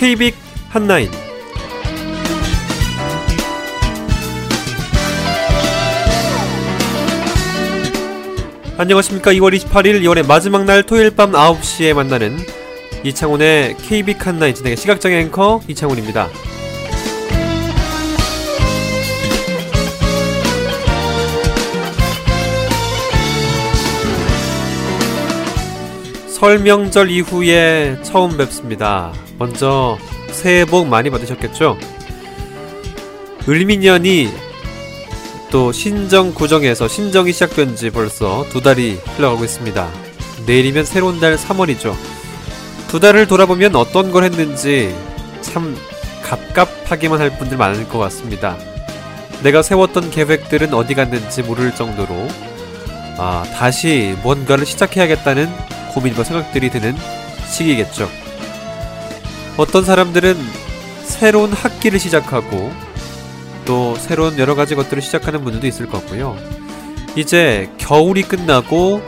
KBIC 한나인. 안녕하십니까. 2월 28일 2월의 마지막 날 토요일 밤 9시에 만나는 이창훈의 KBIC 한나인 진행의 시각장애 앵커 이창훈입니다. 설 명절 이후에 처음 뵙습니다. 먼저 새해 복 많이 받으셨겠죠? 을미년이 또 신정 구정에서 신정이 시작된 지 벌써 두 달이 흘러가고 있습니다. 내일이면 새로운 달 3월이죠. 두 달을 돌아보면 어떤 걸 했는지 참 갑갑하기만 할 분들 많을 것 같습니다. 내가 세웠던 계획들은 어디 갔는지 모를 정도로 아, 다시 뭔가를 시작해야겠다는 고민과 생각들이 드는 시기겠죠. 어떤 사람들은 새로운 학기를 시작하고 또 새로운 여러 가지 것들을 시작하는 분들도 있을 거고요. 이제 겨울이 끝나고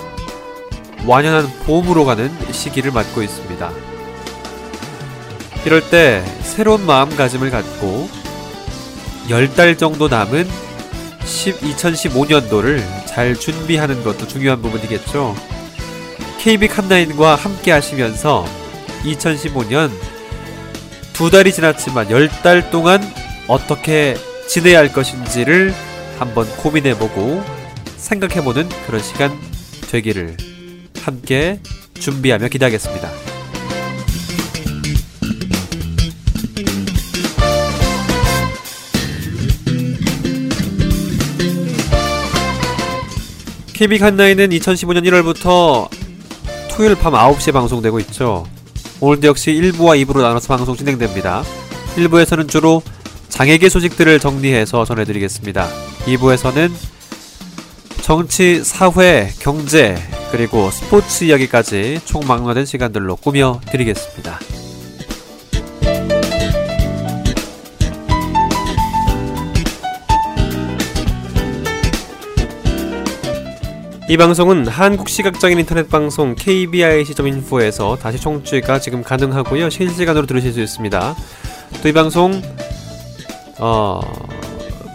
완연한 봄으로 가는 시기를 맞고 있습니다. 이럴 때 새로운 마음가짐을 갖고 10달 정도 남은 2015년도를 잘 준비하는 것도 중요한 부분이겠죠. KB 칸나인과 함께 하시면서 2015년 두 달이 지났지만 10달 동안 어떻게 지내야 할 것인지를 한번 고민해보고 생각해보는 그런 시간 되기를 함께 준비하며 기대하겠습니다. KB 칸나인은 2015년 1월부터 토요일 밤 9시에 방송되고 있죠. 오늘도 역시 1부와 2부로 나눠서 방송 진행됩니다. 1부에서는 주로 장애계 소식들을 정리해서 전해드리겠습니다. 2부에서는 정치, 사회, 경제, 그리고 스포츠 이야기까지 총망라된 시간들로 꾸며 드리겠습니다. 이 방송은 한국 시각장애인 인터넷 방송 kbic.info에서 다시 청취가 지금 가능하고요. 실시간으로 들으실 수 있습니다. 또 이 방송 어,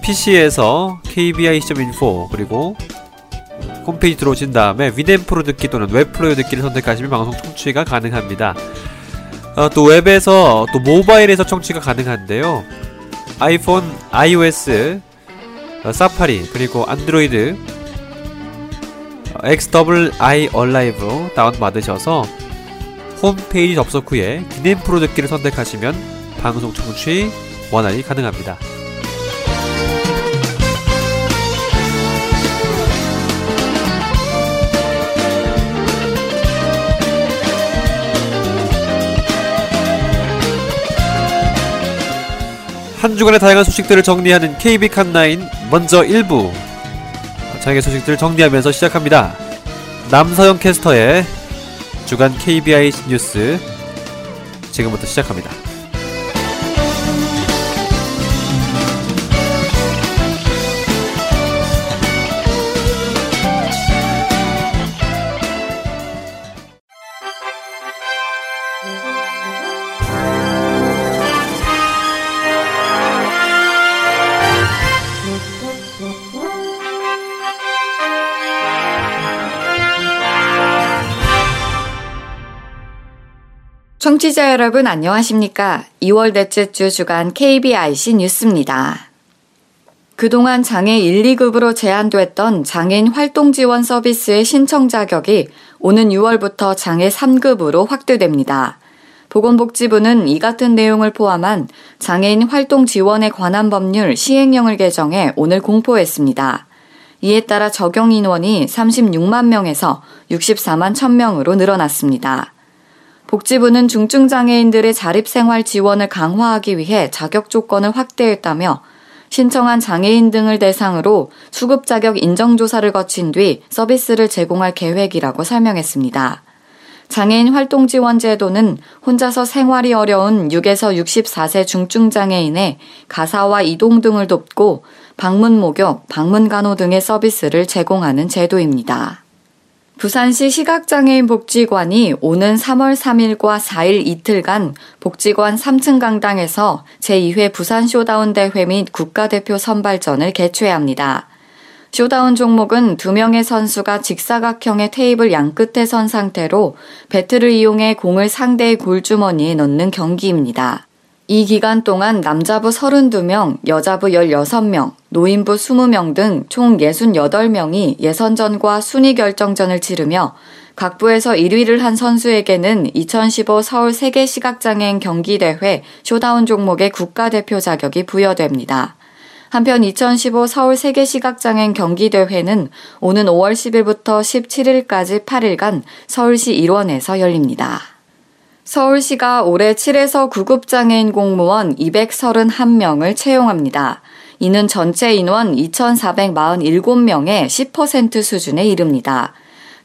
PC에서 kbic.info 그리고 홈페이지 들어오신 다음에 윈앰프로 듣기 또는 웹으로 듣기를 선택하시면 방송 청취가 가능합니다. 어, 또 웹에서 또 모바일에서 청취가 가능한데요. 아이폰, iOS, 어, 사파리 그리고 안드로이드 XWI 얼라이브 다운받으셔서 홈페이지 접속 후에 기념 프로 듣기를 선택하시면 방송 청취 원활히 가능합니다. 한 주간의 다양한 소식들을 정리하는 KB 칸나인 먼저 1부 장애 소식들을 정리하면서 시작합니다. 남서영 캐스터의 주간 KBI 뉴스 지금부터 시작합니다. 청취자 여러분 안녕하십니까? 2월 넷째 주 주간 KBIC 뉴스입니다. 그동안 장애 1, 2급으로 제한됐던 장애인 활동 지원 서비스의 신청 자격이 오는 6월부터 장애 3급으로 확대됩니다. 보건복지부는 이 같은 내용을 포함한 장애인 활동 지원에 관한 법률 시행령을 개정해 오늘 공포했습니다. 이에 따라 적용 인원이 36만 명에서 64만 1000명으로 늘어났습니다. 복지부는 중증장애인들의 자립생활 지원을 강화하기 위해 자격 조건을 확대했다며 신청한 장애인 등을 대상으로 수급 자격 인정조사를 거친 뒤 서비스를 제공할 계획이라고 설명했습니다. 장애인 활동 지원 제도는 혼자서 생활이 어려운 6에서 64세 중증 장애인의 가사와 이동 등을 돕고 방문 목욕, 방문 간호 등의 서비스를 제공하는 제도입니다. 부산시 시각장애인 복지관이 오는 3월 3일과 4일 이틀간 복지관 3층 강당에서 제2회 부산 쇼다운 대회 및 국가대표 선발전을 개최합니다. 쇼다운 종목은 두 명의 선수가 직사각형의 테이블 양끝에 선 상태로 배트를 이용해 공을 상대의 골주머니에 넣는 경기입니다. 이 기간 동안 남자부 32명, 여자부 16명, 노인부 20명 등 총 68명이 예선전과 순위 결정전을 치르며 각 부에서 1위를 한 선수에게는 2015 서울 세계 시각장애인 경기대회 쇼다운 종목의 국가대표 자격이 부여됩니다. 한편 2015 서울 세계 시각장애인 경기대회는 오는 5월 10일부터 17일까지 8일간 서울시 일원에서 열립니다. 서울시가 올해 7에서 9급 장애인 공무원 231명을 채용합니다. 이는 전체 인원 2,447명의 10% 수준에 이릅니다.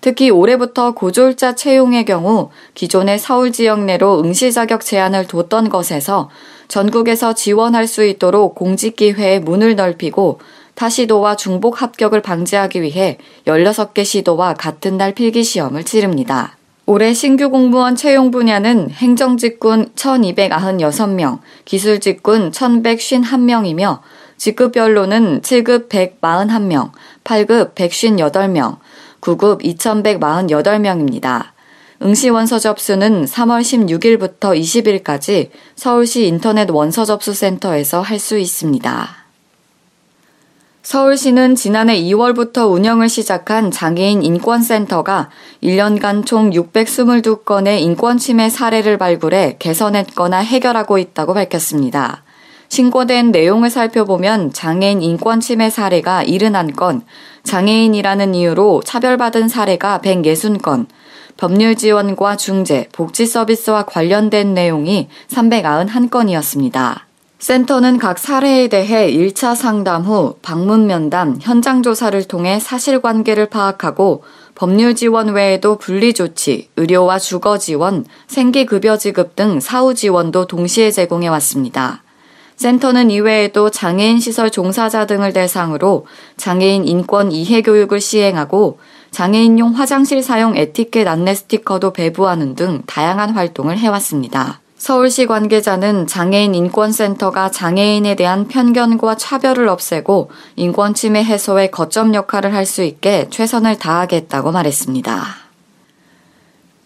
특히 올해부터 고졸자 채용의 경우 기존의 서울 지역 내로 응시 자격 제한을 뒀던 것에서 전국에서 지원할 수 있도록 공직 기회의 문을 넓히고 타 시도와 중복 합격을 방지하기 위해 16개 시도와 같은 날 필기 시험을 치릅니다. 올해 신규 공무원 채용 분야는 행정직군 1296명, 기술직군 1151명이며 직급별로는 7급 141명, 8급 158명, 9급 2148명입니다. 응시 원서 접수는 3월 16일부터 20일까지 서울시 인터넷 원서 접수 센터에서 할 수 있습니다. 서울시는 지난해 2월부터 운영을 시작한 장애인 인권센터가 1년간 총 622건의 인권 침해 사례를 발굴해 개선했거나 해결하고 있다고 밝혔습니다. 신고된 내용을 살펴보면 장애인 인권 침해 사례가 71건, 장애인이라는 이유로 차별받은 사례가 160건, 법률 지원과 중재, 복지 서비스와 관련된 내용이 391건이었습니다. 센터는 각 사례에 대해 1차 상담 후 방문 면담, 현장 조사를 통해 사실관계를 파악하고 법률 지원 외에도 분리 조치, 의료와 주거 지원, 생계 급여 지급 등 사후 지원도 동시에 제공해 왔습니다. 센터는 이외에도 장애인 시설 종사자 등을 대상으로 장애인 인권 이해 교육을 시행하고 장애인용 화장실 사용 에티켓 안내 스티커도 배부하는 등 다양한 활동을 해왔습니다. 서울시 관계자는 장애인 인권센터가 장애인에 대한 편견과 차별을 없애고 인권 침해 해소에 거점 역할을 할 수 있게 최선을 다하겠다고 말했습니다.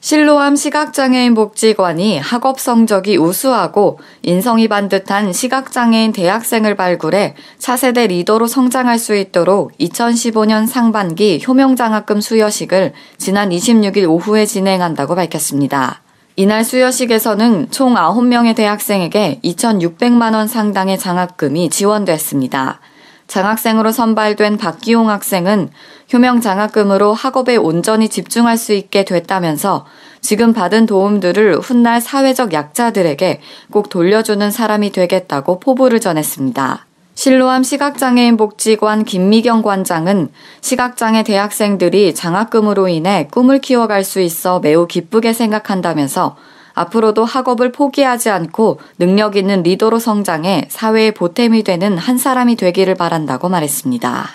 실로암 시각장애인 복지관이 학업 성적이 우수하고 인성이 반듯한 시각장애인 대학생을 발굴해 차세대 리더로 성장할 수 있도록 2015년 상반기 효명장학금 수여식을 지난 26일 오후에 진행한다고 밝혔습니다. 이날 수여식에서는 총 9명의 대학생에게 2,600만 원 상당의 장학금이 지원됐습니다. 장학생으로 선발된 박기용 학생은 효명 장학금으로 학업에 온전히 집중할 수 있게 됐다면서 지금 받은 도움들을 훗날 사회적 약자들에게 꼭 돌려주는 사람이 되겠다고 포부를 전했습니다. 실로암 시각장애인 복지관 김미경 관장은 시각장애 대학생들이 장학금으로 인해 꿈을 키워갈 수 있어 매우 기쁘게 생각한다면서 앞으로도 학업을 포기하지 않고 능력 있는 리더로 성장해 사회의 보탬이 되는 한 사람이 되기를 바란다고 말했습니다.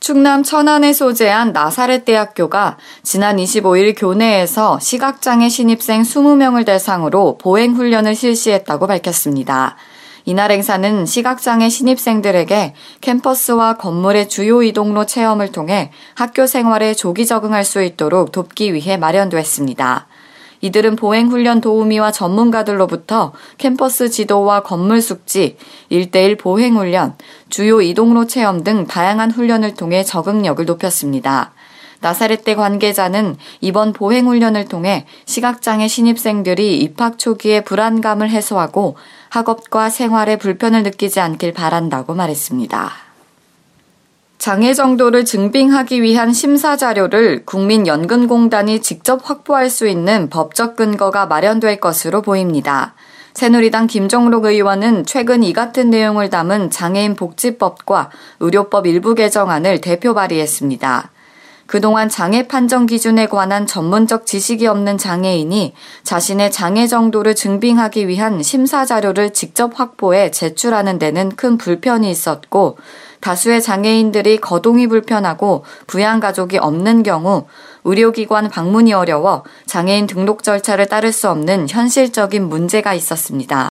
충남 천안에 소재한 나사렛 대학교가 지난 25일 교내에서 시각장애 신입생 20명을 대상으로 보행훈련을 실시했다고 밝혔습니다. 이날 행사는 시각장애 신입생들에게 캠퍼스와 건물의 주요 이동로 체험을 통해 학교 생활에 조기 적응할 수 있도록 돕기 위해 마련됐습니다. 이들은 보행훈련 도우미와 전문가들로부터 캠퍼스 지도와 건물 숙지, 일대일 보행훈련, 주요 이동로 체험 등 다양한 훈련을 통해 적응력을 높였습니다. 나사렛대 관계자는 이번 보행훈련을 통해 시각장애 신입생들이 입학 초기에 불안감을 해소하고 학업과 생활에 불편을 느끼지 않길 바란다고 말했습니다. 장애 정도를 증빙하기 위한 심사 자료를 국민연금공단이 직접 확보할 수 있는 법적 근거가 마련될 것으로 보입니다. 새누리당 김종록 의원은 최근 이 같은 내용을 담은 장애인 복지법과 의료법 일부 개정안을 대표 발의했습니다. 그동안 장애 판정 기준에 관한 전문적 지식이 없는 장애인이 자신의 장애 정도를 증빙하기 위한 심사 자료를 직접 확보해 제출하는 데는 큰 불편이 있었고 다수의 장애인들이 거동이 불편하고 부양 가족이 없는 경우 의료기관 방문이 어려워 장애인 등록 절차를 따를 수 없는 현실적인 문제가 있었습니다.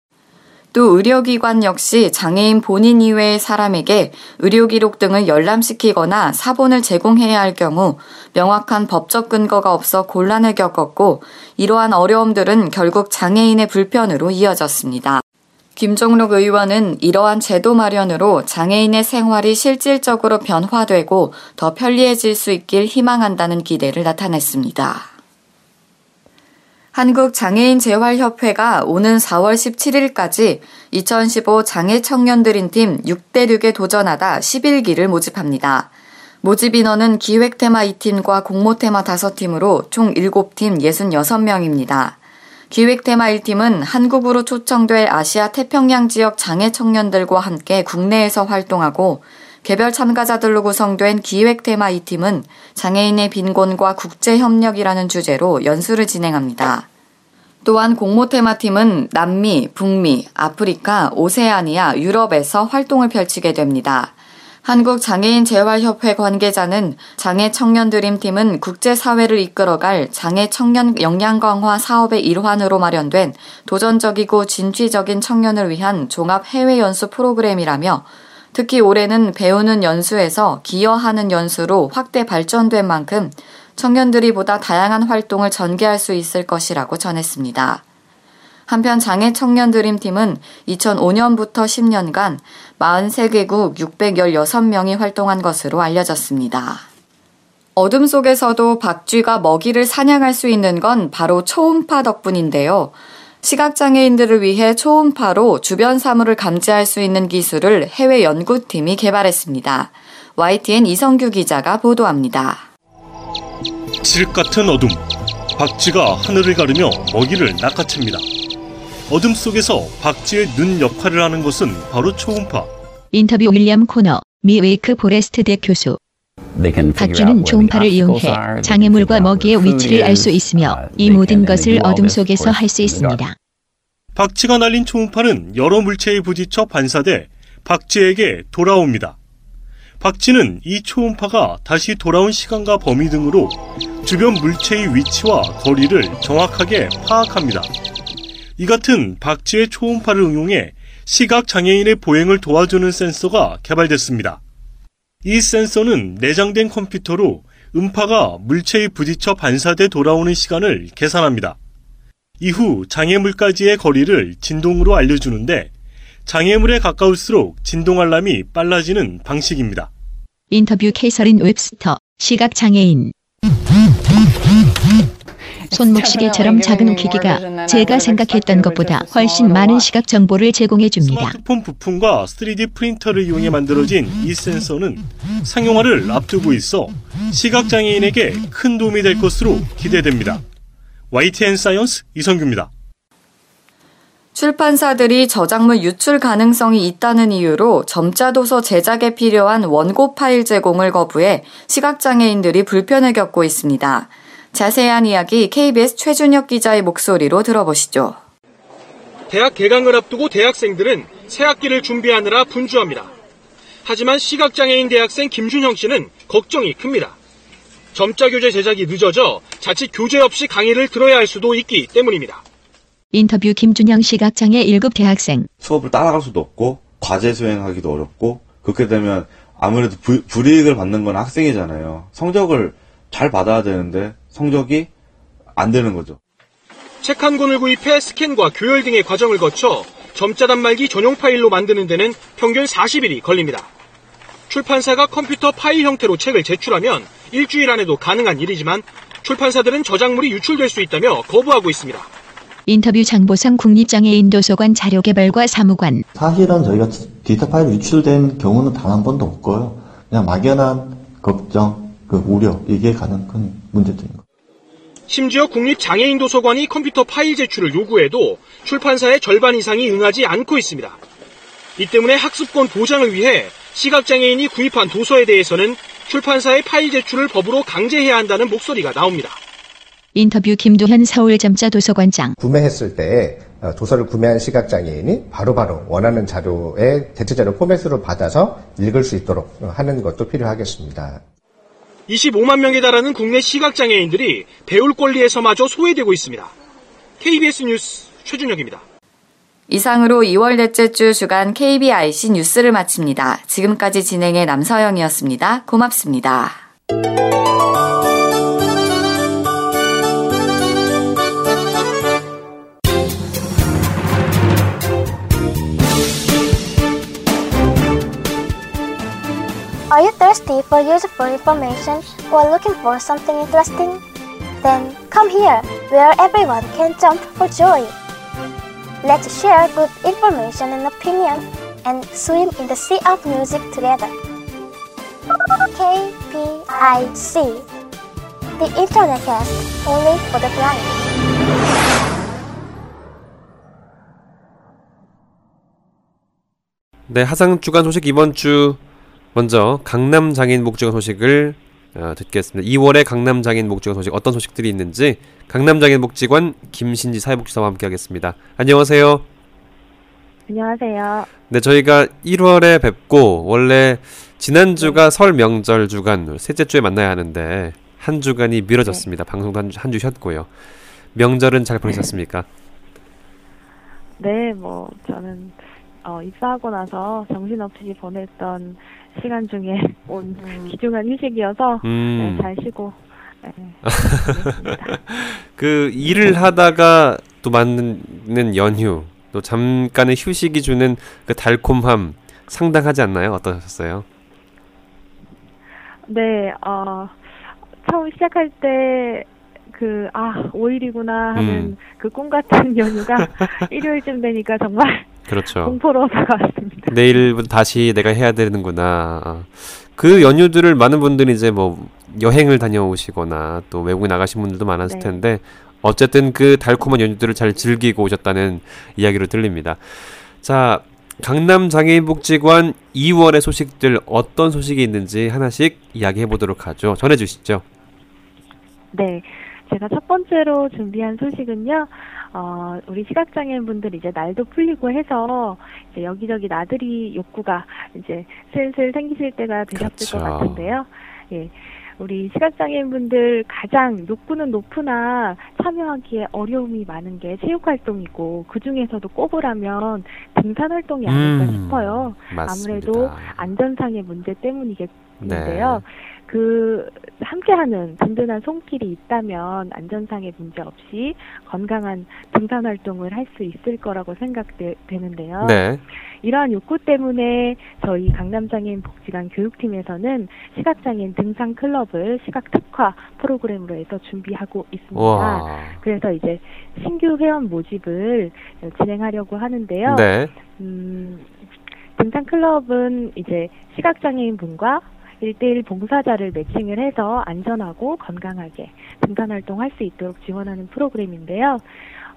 또 의료기관 역시 장애인 본인 이외의 사람에게 의료기록 등을 열람시키거나 사본을 제공해야 할 경우 명확한 법적 근거가 없어 곤란을 겪었고 이러한 어려움들은 결국 장애인의 불편으로 이어졌습니다. 김종록 의원은 이러한 제도 마련으로 장애인의 생활이 실질적으로 변화되고 더 편리해질 수 있길 희망한다는 기대를 나타냈습니다. 한국장애인재활협회가 오는 4월 17일까지 2015 장애 청년들인 팀 6대륙에 도전하다 11기를 모집합니다. 모집 인원은 기획 테마 2팀과 공모 테마 5팀으로 총 7팀 66명입니다. 기획 테마 1팀은 한국으로 초청될 아시아 태평양 지역 장애 청년들과 함께 국내에서 활동하고 개별 참가자들로 구성된 기획 테마 2팀은 장애인의 빈곤과 국제 협력이라는 주제로 연수를 진행합니다. 또한 공모 테마팀은 남미, 북미, 아프리카, 오세아니아, 유럽에서 활동을 펼치게 됩니다. 한국장애인재활협회 관계자는 장애 청년 드림팀은 국제사회를 이끌어갈 장애 청년 역량 강화 사업의 일환으로 마련된 도전적이고 진취적인 청년을 위한 종합 해외 연수 프로그램이라며 특히 올해는 배우는 연수에서 기여하는 연수로 확대 발전된 만큼 청년들이 보다 다양한 활동을 전개할 수 있을 것이라고 전했습니다. 한편 장애 청년 드림팀은 2005년부터 10년간 43개국 616명이 활동한 것으로 알려졌습니다. 어둠 속에서도 박쥐가 먹이를 사냥할 수 있는 건 바로 초음파 덕분인데요. 시각장애인들을 위해 초음파로 주변 사물을 감지할 수 있는 기술을 해외 연구팀이 개발했습니다. YTN 이성규 기자가 보도합니다. 칠흑 같은 어둠. 박쥐가 하늘을 가르며 먹이를 낚아챕니다. 어둠 속에서 박쥐의 눈 역할을 하는 것은 바로 초음파. 인터뷰 윌리엄 코너, 미 웨이크 포레스트 대 교수. 박쥐는 초음파를 이용해 장애물과 먹이의 위치를 알 수 있으며 이 모든 것을 어둠 속에서 할 수 있습니다. 박쥐가 날린 초음파는 여러 물체에 부딪혀 반사돼 박쥐에게 돌아옵니다. 박쥐는 이 초음파가 다시 돌아온 시간과 범위 등으로 주변 물체의 위치와 거리를 정확하게 파악합니다. 이 같은 박쥐의 초음파를 응용해 시각 장애인의 보행을 도와주는 센서가 개발됐습니다. 이 센서는 내장된 컴퓨터로 음파가 물체에 부딪혀 반사돼 돌아오는 시간을 계산합니다. 이후 장애물까지의 거리를 진동으로 알려주는데 장애물에 가까울수록 진동 알람이 빨라지는 방식입니다. 인터뷰 캐서린 웹스터, 시각장애인. 손목시계처럼 작은 기기가 제가 생각했던 것보다 훨씬 많은 시각 정보를 제공해 줍니다. 스마트폰 부품과 3D 프린터를 이용해 만들어진 이 센서는 상용화를 앞두고 있어 시각장애인에게 큰 도움이 될 것으로 기대됩니다. YTN 사이언스 이성규입니다. 출판사들이 저작물 유출 가능성이 있다는 이유로 점자 도서 제작에 필요한 원고 파일 제공을 거부해 시각장애인들이 불편을 겪고 있습니다. 자세한 이야기 KBS 최준혁 기자의 목소리로 들어보시죠. 대학 개강을 앞두고 대학생들은 새 학기를 준비하느라 분주합니다. 하지만 시각장애인 대학생 김준형 씨는 걱정이 큽니다. 점자 교재 제작이 늦어져 자칫 교재 없이 강의를 들어야 할 수도 있기 때문입니다. 인터뷰 김준영 시각장애 1급 대학생. 수업을 따라갈 수도 없고 과제 수행하기도 어렵고 그렇게 되면 아무래도 부, 불이익을 받는 건 학생이잖아요. 성적을 잘 받아야 되는데 성적이 안 되는 거죠. 책 한 권을 구입해 스캔과 교열 등의 과정을 거쳐 점자 단말기 전용 파일로 만드는 데는 평균 40일이 걸립니다. 출판사가 컴퓨터 파일 형태로 책을 제출하면 일주일 안에도 가능한 일이지만 출판사들은 저작물이 유출될 수 있다며 거부하고 있습니다. 인터뷰 장보상 국립장애인 도서관 자료개발과 사무관. 사실은 저희가 디지털 파일 유출된 경우는 단 한 번도 없고요. 그냥 막연한 걱정, 그 우려 이게 가장 큰 문제점인 것. 심지어 국립장애인 도서관이 컴퓨터 파일 제출을 요구해도 출판사의 절반 이상이 응하지 않고 있습니다. 이 때문에 학습권 보장을 위해 시각장애인이 구입한 도서에 대해서는 출판사의 파일 제출을 법으로 강제해야 한다는 목소리가 나옵니다. 인터뷰 김도현 서울점자 도서관장. 구매했을 때 어, 도서를 구매한 시각장애인이 바로 바로 원하는 자료의 대체 자료 포맷으로 받아서 읽을 수 있도록 하는 것도 필요하겠습니다. 25만 명에 달하는 국내 시각장애인들이 배울 권리에서마저 소외되고 있습니다. KBS 뉴스 최준혁입니다. 이상으로 2월 넷째 주 주간 KBIC 뉴스를 마칩니다. 지금까지 진행의 남서영이었습니다. 고맙습니다. thirsty for useful information or looking for something interesting? Then come here, where everyone can jump for joy. Let's share good information and opinion and swim in the sea of music together. KPIC The Internet Cast only for the blind. 네, 하상 주간 소식 이번 주 먼저 강남 장애인 복지관 소식을 어, 듣겠습니다. 2월에 강남 장애인 복지관 소식 어떤 소식들이 있는지 강남 장애인 복지관 김신지 사회복지사와 함께하겠습니다. 안녕하세요. 안녕하세요. 네, 저희가 1월에 뵙고 원래 지난주가 설 명절 주간 셋째 주에 만나야 하는데 한 주간이 미뤄졌습니다. 방송도 한주 한 주 쉬었고요. 명절은 잘 보내셨습니까? 네, 뭐 저는 어, 입사하고 나서 정신없이 보냈던 시간 중에 온 귀중한 휴식이어서 음. 네, 잘 쉬고 네. 그 일을 하다가 또 맞는 연휴, 또 잠깐의 휴식이 주는 그 달콤함 상당하지 않나요? 어떠셨어요? 네, 어, 처음 시작할 때 그, 아, 5일이구나 하는 음. 그꿈 같은 연휴가 일요일쯤 되니까 정말 그렇죠. 공포로 다가왔습니다. 내일부터 다시 내가 해야 되는구나. 아. 그 연휴들을 많은 분들이 이제 뭐 여행을 다녀오시거나 또 외국에 나가신 분들도 많았을 네. 텐데 어쨌든 그 달콤한 연휴들을 잘 즐기고 오셨다는 이야기로 들립니다. 자, 강남 장애인 복지관 2월의 소식들 어떤 소식이 있는지 하나씩 이야기해 보도록 하죠. 전해 주시죠. 네. 제가 첫 번째로 준비한 소식은요, 어, 우리 시각장애인분들 이제 날도 풀리고 해서 이제 여기저기 나들이 욕구가 이제 슬슬 생기실 때가 되셨을 것 그렇죠. 같은데요. 예. 우리 시각장애인분들 가장 욕구는 높으나 참여하기에 어려움이 많은 게 체육활동이고 그 중에서도 꼽으라면 등산활동이 아닐까 음, 싶어요. 맞습니다. 아무래도 안전상의 문제 때문이겠는데요. 네. 그 함께하는 든든한 손길이 있다면 안전상의 문제 없이 건강한 등산 활동을 할 수 있을 거라고 생각되는데요. 네. 이러한 욕구 때문에 저희 강남장애인 복지관 교육팀에서는 시각장애인 등산 클럽을 시각 특화 프로그램으로 해서 준비하고 있습니다. 와. 그래서 이제 신규 회원 모집을 진행하려고 하는데요. 네. 음, 등산 클럽은 이제 시각장애인 분과 1대1 봉사자를 매칭을 해서 안전하고 건강하게 등산 활동할 수 있도록 지원하는 프로그램인데요.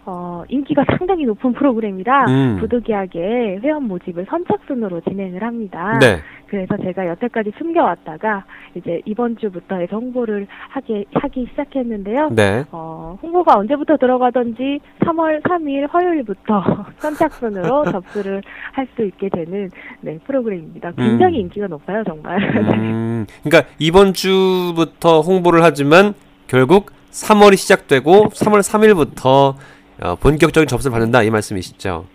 어, 인기가 상당히 높은 프로그램이라 음. 부득이하게 회원 모집을 선착순으로 진행을 합니다. 네. 그래서 제가 여태까지 숨겨왔다가 이제 이번 주부터 해서 홍보를 하기, 하기 시작했는데요. 네. 어, 홍보가 언제부터 들어가던지 3월 3일 화요일부터 선착순으로 접수를 할 수 있게 되는 네, 프로그램입니다. 굉장히 음. 인기가 높아요, 정말. 음, 그러니까 이번 주부터 홍보를 하지만 결국 3월이 시작되고 3월 3일부터 어, 본격적인 접수를 받는다 이 말씀이시죠?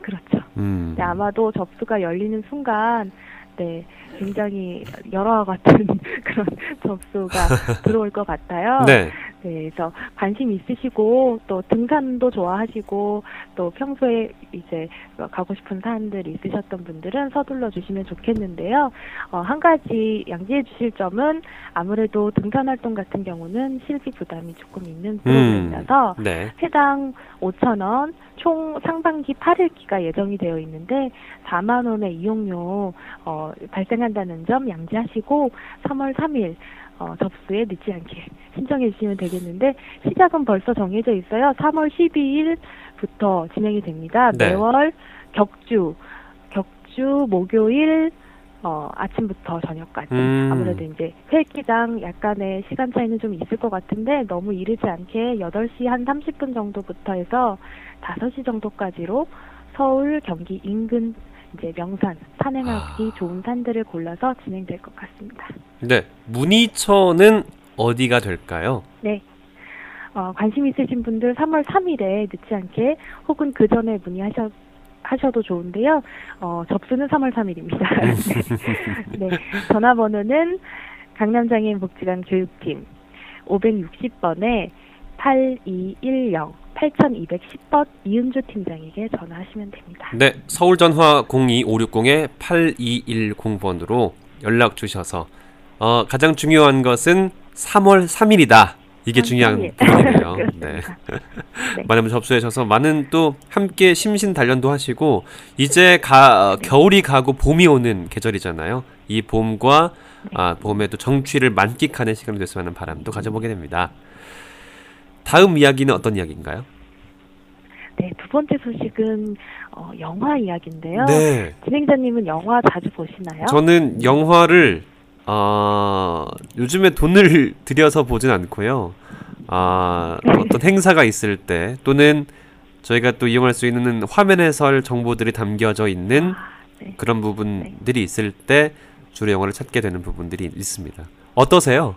그렇죠. 음. 네, 아마도 접수가 열리는 순간 네, 굉장히 열화와 같은 그런 접수가 들어올 것 같아요. 네. 네, 그래서 관심 있으시고 또 등산도 좋아하시고 또 평소에 이제 가고 싶은 산들 있으셨던 분들은 서둘러 주시면 좋겠는데요. 어, 한 가지 양지해 주실 점은 아무래도 등산 활동 같은 경우는 실비 부담이 조금 있는 프로그램이라서 네. 회당 5천 원, 총 상반기 8일기가 예정이 되어 있는데 4만 원의 이용료 어, 발생한다는 점 양지하시고 3월 3일 어, 접수에 늦지 않게 신청해 주시면 되겠는데 시작은 벌써 정해져 있어요. 3월 12일부터 진행이 됩니다. 네. 매월 격주, 격주 목요일 어, 아침부터 저녁까지. 음. 아무래도 이제 회기장 약간의 시간 차이는 좀 있을 것 같은데 너무 이르지 않게 8시 한 30분 정도부터 해서 5시 정도까지로 서울, 경기 인근 이제 명산, 산행하기 아. 좋은 산들을 골라서 진행될 것 같습니다. 네. 문의처는 어디가 될까요? 네. 어, 관심 있으신 분들 3월 3일에 늦지 않게 혹은 그 전에 문의하셔 하셔도 좋은데요. 어, 접수는 3월 3일입니다. 네. 전화번호는 강남장애인 복지관 교육팀 560번에 8210 8210번 이은주 팀장에게 전화하시면 됩니다. 네. 서울 전화 02560에 8210번으로 연락 주셔서 어, 가장 중요한 것은 3월 3일이다. 이게 중요한 3일. 부분이네요. 네. 네. 많은 분 접수해 주셔서 많은 또 함께 심신 단련도 하시고 이제 가 어, 겨울이 가고 봄이 오는 계절이잖아요. 이 봄과 아, 봄에도 정취를 만끽하는 시간이 됐으면 하는 바람도 가져보게 됩니다. 다음 이야기는 어떤 이야기인가요? 네, 두 번째 소식은 어, 영화 이야기인데요. 네. 진행자님은 영화 자주 보시나요? 저는 영화를 어, 요즘에 돈을 들여서 보진 않고요. 아, 어떤 행사가 있을 때 또는 저희가 또 이용할 수 있는 화면 해설 정보들이 담겨져 있는 아, 네. 그런 부분들이 있을 때 주로 영화를 찾게 되는 부분들이 있습니다. 어떠세요?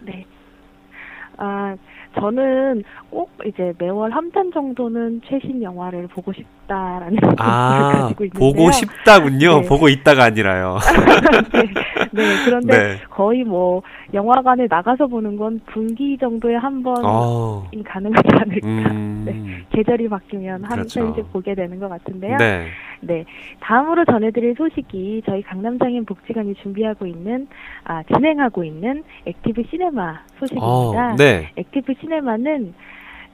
네. 아, 저는 꼭 이제 매월 한 편 정도는 최신 영화를 보고 싶다라는 생각을 아, 가지고 있는데요. 보고 싶다군요. 네. 보고 있다가 아니라요. 네, 네, 그런데 네. 거의 뭐 영화관에 나가서 보는 건 분기 정도에 한 번이 어, 가능하지 않을까. 음, 네. 계절이 바뀌면 한 그렇죠. 보게 되는 것 같은데요. 네. 네. 다음으로 전해드릴 소식이 저희 강남장애인 복지관이 준비하고 있는, 아, 진행하고 있는 액티브 시네마 소식입니다. 어, 네. 액티브 시네마는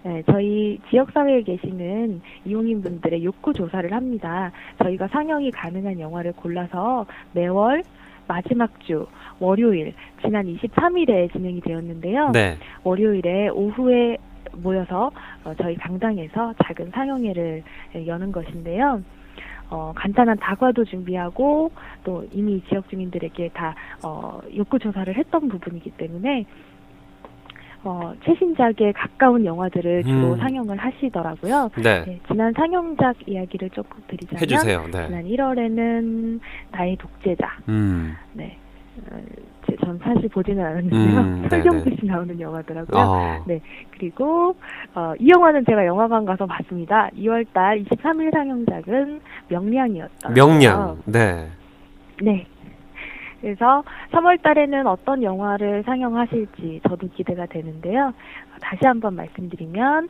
네, 저희 지역사회에 계시는 이용인분들의 욕구 조사를 합니다. 저희가 상영이 가능한 영화를 골라서 매월 마지막 주 월요일 지난 23일에 진행이 되었는데요. 네. 월요일에 오후에 모여서 어, 저희 강당에서 작은 상영회를 예, 여는 것인데요. 어, 간단한 다과도 준비하고 또 이미 지역 주민들에게 다 어, 욕구 조사를 했던 부분이기 때문에 어, 최신작에 가까운 영화들을 주로 음. 상영을 하시더라고요. 네. 네, 지난 상영작 이야기를 조금 드리자면 해주세요. 네. 지난 1월에는 나의 독재자 음. 네. 어, 제- 전 사실 보지는 않았는데요. 음, 설경구 네네. 씨 나오는 영화더라고요. 어. 네. 그리고 어, 이 영화는 제가 영화관 가서 봤습니다. 2월달 23일 상영작은 명량이었다. 명량. 네. 네. 그래서 3월 달에는 어떤 영화를 상영하실지 저도 기대가 되는데요. 다시 한번 말씀드리면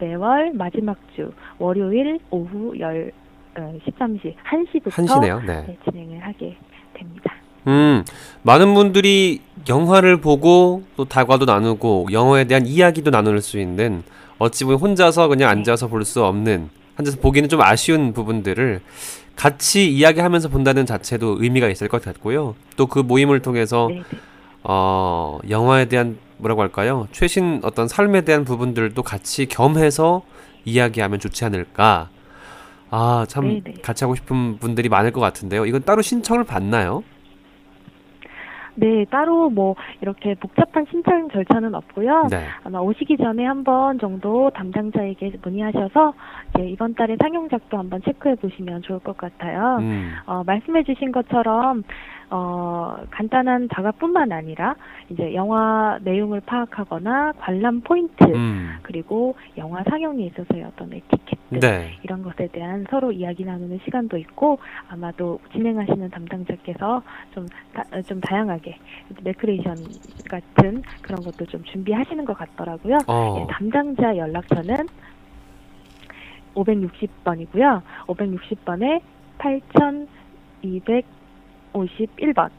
매월 마지막 주 월요일 오후 10, 어, 13시 1시부터 한시네요. 네. 진행을 하게 됩니다. 음, 많은 분들이 영화를 보고 또 다과도 나누고 영화에 대한 이야기도 나눌 수 있는 어찌 보면 혼자서 그냥 앉아서 볼 수 없는 앉아서 보기는 좀 아쉬운 부분들을 같이 이야기하면서 본다는 자체도 의미가 있을 것 같고요. 또 그 모임을 통해서 네, 네. 어, 영화에 대한 뭐라고 할까요? 최신 어떤 삶에 대한 부분들도 같이 겸해서 이야기하면 좋지 않을까. 아, 참 네, 네. 같이 하고 싶은 분들이 많을 것 같은데요. 이건 따로 신청을 받나요? 네, 따로 뭐 이렇게 복잡한 신청 절차는 없고요. 네. 아마 오시기 전에 한 번 정도 담당자에게 문의하셔서 이제 이번 달에 상영작도 한번 체크해 보시면 좋을 것 같아요. 음. 어, 말씀해 주신 것처럼 어, 간단한 다과뿐만 아니라 이제 영화 내용을 파악하거나 관람 포인트 음. 그리고 영화 상영에 있어서의 어떤 에티켓 네. 이런 것에 대한 서로 이야기 나누는 시간도 있고 아마도 진행하시는 담당자께서 좀, 다, 어, 좀 다양하게 레크레이션 같은 그런 것도 좀 준비하시는 것 같더라고요. 어. 예, 담당자 연락처는 560번이고요. 560번에 8251번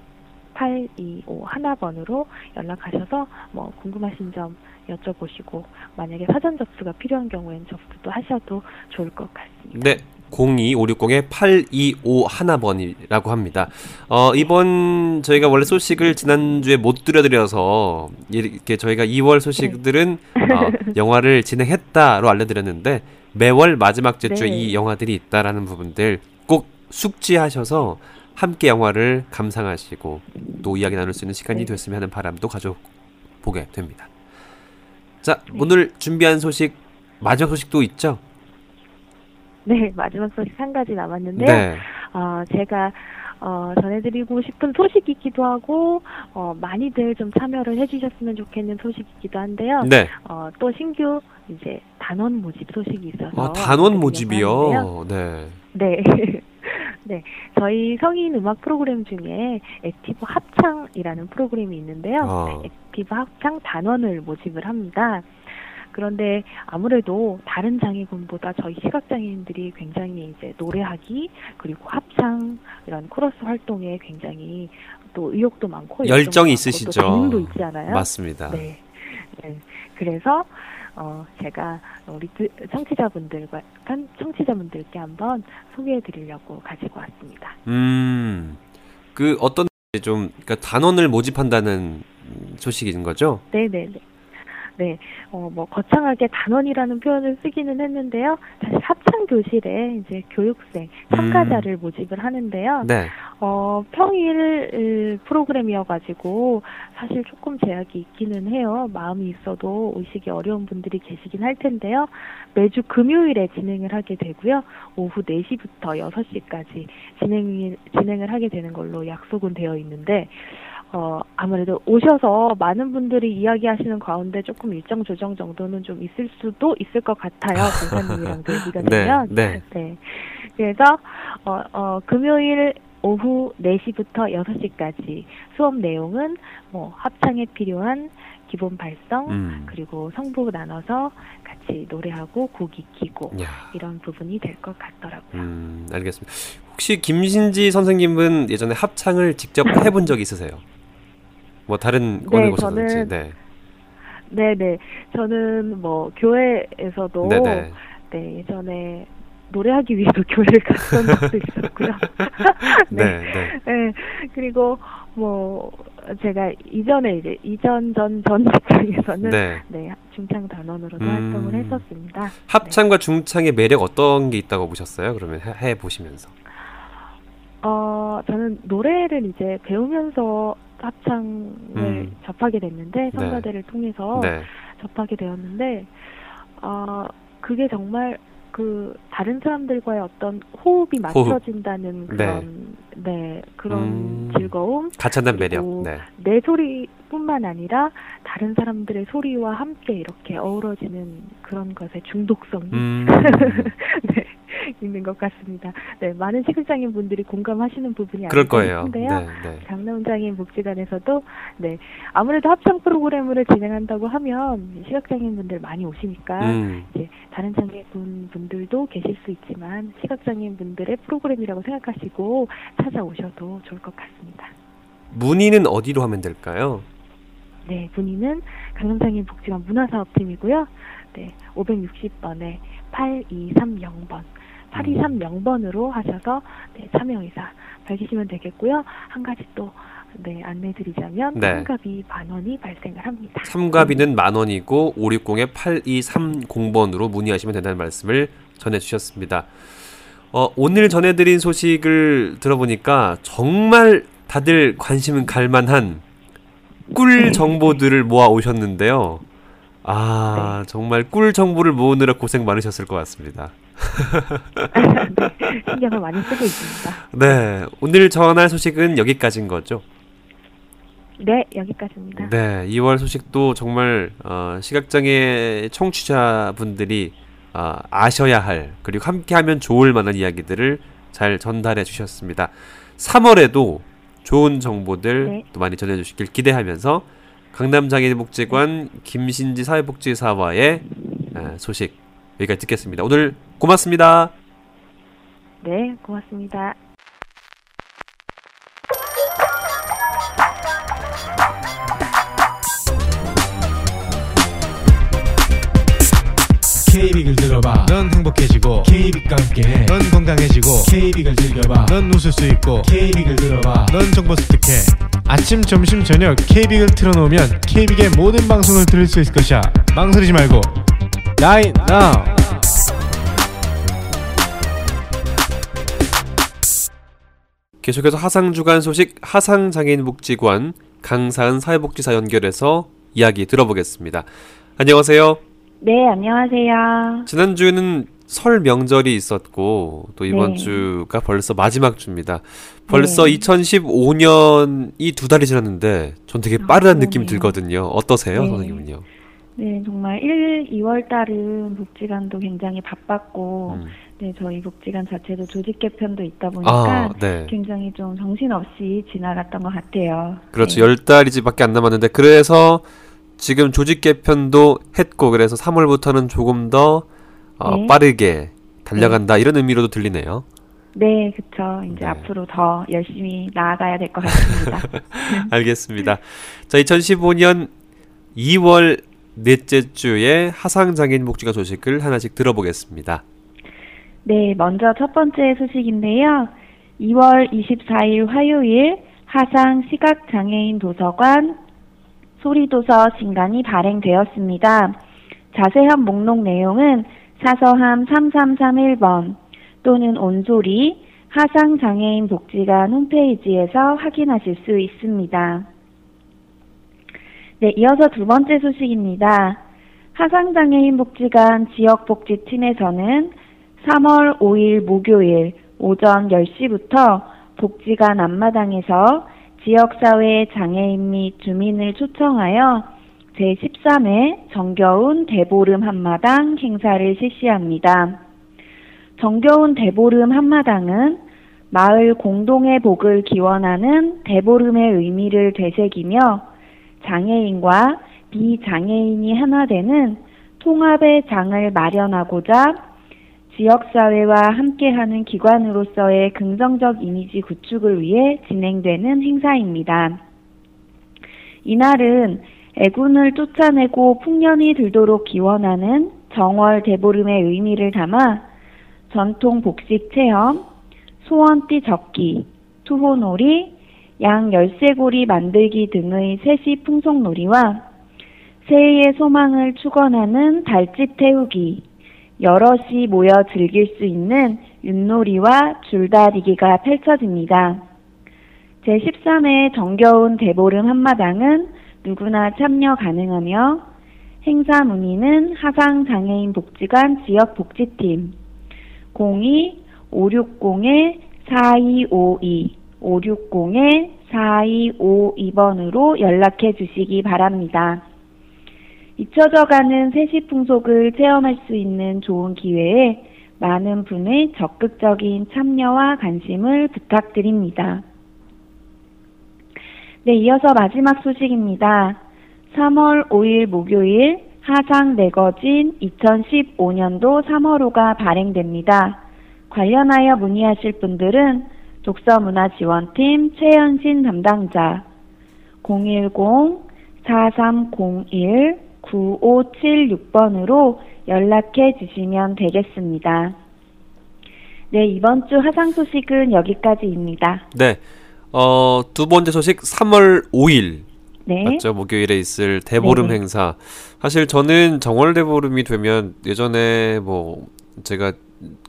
825 하나번으로 연락하셔서 뭐 궁금하신 점 여쭤보시고 만약에 사전 접수가 필요한 경우에는 접수도 하셔도 좋을 것 같습니다. 네. 02560에 825 하나번이라고 합니다. 어, 이번 저희가 원래 소식을 지난주에 못 들려드려서 이렇게 저희가 2월 소식들은 어, 영화를 진행했다로 알려드렸는데 매월 마지막 주에 네. 이 영화들이 있다라는 부분들 꼭 숙지하셔서 함께 영화를 감상하시고 또 이야기 나눌 수 있는 시간이 네. 됐으면 하는 바람도 가져보게 됩니다. 자, 네. 오늘 준비한 소식 마지막 소식도 있죠? 네, 마지막 소식 한 가지 남았는데요. 네. 어, 제가 어, 전해드리고 싶은 소식이기도 하고 어, 많이들 좀 참여를 해주셨으면 좋겠는 소식이기도 한데요. 네. 어, 또 신규 이제 단원 모집 소식이 있어서 아, 단원 모집이요. 네. 네. 네, 저희 성인 음악 프로그램 중에 Active 합창이라는 프로그램이 있는데요. 아. Active 합창 단원을 모집을 합니다. 그런데 아무래도 다른 장애군보다 저희 시각장애인들이 굉장히 이제 노래하기 그리고 합창 이런 코러스 활동에 굉장히 또 의욕도 많고 열정이 있으시죠. 재능도 있지 않아요? 맞습니다. 네. 네. 그래서 어 제가 우리 청취자분들과 청취자분들께 한번 소개해 드리려고 가지고 왔습니다. 음. 그 어떤 좀 그러니까 단원을 모집한다는 소식인 거죠? 네, 네, 네. 네, 어, 뭐, 거창하게 단원이라는 표현을 쓰기는 했는데요. 사실 합창 교실에 이제 교육생, 참가자를 음. 모집을 하는데요. 네. 어, 평일 프로그램이어가지고 사실 조금 제약이 있기는 해요. 마음이 있어도 오시기 어려운 분들이 계시긴 할 텐데요. 매주 금요일에 진행을 하게 되고요. 오후 4시부터 6시까지 진행, 진행을 하게 되는 걸로 약속은 되어 있는데, 어, 아무래도 오셔서 많은 분들이 이야기하시는 가운데 조금 일정 조정 정도는 좀 있을 수도 있을 것 같아요. 강사님이랑도 얘기가 네, 되면. 네, 네. 네. 그래서, 어, 어, 금요일 오후 4시부터 6시까지 수업 내용은 뭐 합창에 필요한 기본 발성 음. 그리고 성부 나눠서 같이 노래하고 곡 익히고 야. 이런 부분이 될 것 같더라고요. 음, 알겠습니다. 혹시 김신지 선생님은 예전에 합창을 직접 해본 적 있으세요? 뭐 다른. 네, 네. 네, 네. 저는 뭐 교회에서도 네네. 네, 예전에 노래하기 위해서 교회를 갔던 적도 있었고요. 네, 네, 네. 네. 그리고 뭐 제가 이전에 이제 이전 전 전 직장에서는 네. 네 중창 단원으로도 음... 활동을 했었습니다. 합창과 네. 중창의 매력 어떤 게 있다고 보셨어요? 그러면 해, 해 보시면서. 어 저는 노래를 이제 배우면서 합창을 음. 접하게 됐는데 성가대를 네. 통해서 네. 접하게 되었는데 어 그게 정말 그 다른 사람들과의 어떤 호흡이 맞춰진다는 호흡. 네. 그런 네, 네 그런 음, 즐거움 가찬단 매력 네. 내 소리뿐만 아니라 다른 사람들의 소리와 함께 이렇게 어우러지는 그런 것의 중독성이 음. 네, 있는 것 같습니다. 네, 많은 시각장애인 분들이 공감하시는 부분이 아닐까 싶은데요. 네, 네. 강남장애인 복지관에서도 네 아무래도 합창 프로그램을 진행한다고 하면 시각장애인 분들 많이 오시니까 음. 이제 다른 장애인 분들도 계실 수 있지만 시각장애인 분들의 프로그램이라고 생각하시고 찾아오셔도 좋을 것 같습니다. 문의는 어디로 하면 될까요? 네, 문의는 강남장애인 복지관 문화사업팀이고요. 네, 560번에 8230번 8230번으로 하셔서 네, 참여 의사 밝히시면 되겠고요. 한 가지 또 네, 안내드리자면 네. 참가비 만 원이 발생을 합니다. 참가비는 만 원이고 560에 8230번으로 문의하시면 된다는 말씀을 전해주셨습니다. 어, 오늘 전해드린 소식을 들어보니까 정말 다들 관심 갈만한 꿀 네. 정보들을 모아 오셨는데요. 아, 네. 정말 꿀 정보를 모으느라 고생 많으셨을 것 같습니다. 네, 신경을 많이 쓰고 있습니다. 네, 오늘 전할 소식은 여기까지인 거죠? 네, 여기까지입니다. 네, 2월 소식도 정말 어, 시각장애 청취자분들이 어, 아셔야 할 그리고 함께하면 좋을 만한 이야기들을 잘 전달해 주셨습니다. 3월에도 좋은 정보들 네. 또 많이 전해주시길 기대하면서 강남장애인복지관 김신지 사회복지사와의 소식 여기까지 듣겠습니다. 오늘 고맙습니다. 네, 고맙습니다. K빅을 들어봐. 넌 행복해지고. K빅과 함께해. 넌 건강해지고. K빅을 즐겨봐. 넌 웃을 수 있고. K빅을 들어봐. 넌 정보 습득해. 아침 점심 저녁 K빅을 틀어놓으면 K빅의 모든 방송을 들을 수 있을 것이야. 망설이지 말고 right now 계속해서 하상 주간 소식 하상 장애인 복지관 강사은 사회복지사 연결해서 이야기 들어보겠습니다. 안녕하세요. 네, 안녕하세요. 지난주에는 설 명절이 있었고 또 이번 네. 주가 벌써 마지막 주입니다. 벌써 네. 2015년이 두 달이 지났는데 전 되게 빠르다는 아, 느낌이 들거든요. 어떠세요, 네. 선생님은요? 네, 정말 1, 2월 달은 복지관도 굉장히 바빴고 음. 네, 저희 복지관 자체도 조직 개편도 있다 보니까 아, 네. 굉장히 좀 정신없이 지나갔던 것 같아요. 그렇죠. 네. 열 달이지밖에 안 남았는데 그래서 지금 조직 개편도 했고 그래서 3월부터는 조금 더 어, 네. 빠르게 달려간다 네. 이런 의미로도 들리네요. 네, 그렇죠. 이제 네. 앞으로 더 열심히 나아가야 될 것 같습니다. 알겠습니다. 자, 2015년 2월 넷째 주에 하상장애인 복지가 소식을 하나씩 들어보겠습니다. 네, 먼저 첫 번째 소식인데요. 2월 24일 화요일 하상 시각장애인 도서관 소리도서 신간이 발행되었습니다. 자세한 목록 내용은 사서함 3331번 또는 온소리 하상장애인 복지관 홈페이지에서 확인하실 수 있습니다. 네, 이어서 두 번째 소식입니다. 하상장애인 복지관 지역복지팀에서는 3월 5일 목요일 오전 10시부터 복지관 앞마당에서 지역사회 장애인 및 주민을 초청하여 제13회 정겨운 대보름 한마당 행사를 실시합니다. 정겨운 대보름 한마당은 마을 공동의 복을 기원하는 대보름의 의미를 되새기며 장애인과 비장애인이 하나 되는 통합의 장을 마련하고자 지역사회와 함께하는 기관으로서의 긍정적 이미지 구축을 위해 진행되는 행사입니다. 이날은 애군을 쫓아내고 풍년이 들도록 기원하는 정월 대보름의 의미를 담아 전통 복식 체험, 소원띠 적기, 투호놀이, 양 열쇠고리 만들기 등의 세시 풍속놀이와 새해의 소망을 축원하는 달집 태우기, 여럿이 모여 즐길 수 있는 윷놀이와 줄다리기가 펼쳐집니다. 제13회 정겨운 대보름 한마당은 누구나 참여 가능하며 행사 문의는 하상장애인 복지관 지역복지팀 02-560-4252 560-4252번으로 연락해 주시기 바랍니다. 잊혀져가는 세시 풍속을 체험할 수 있는 좋은 기회에 많은 분의 적극적인 참여와 관심을 부탁드립니다. 네, 이어서 마지막 소식입니다. 3월 5일 목요일 하상 내거진 2015년도 3월호가 발행됩니다. 관련하여 문의하실 분들은 독서문화지원팀 최현신 담당자 010-4301 9576번으로 연락해 주시면 되겠습니다. 네, 이번 주 화상 소식은 여기까지입니다. 네. 어, 두 번째 소식 3월 5일. 네. 맞죠? 목요일에 있을 대보름 네 행사. 사실 저는 정월 대보름이 되면 예전에 뭐 제가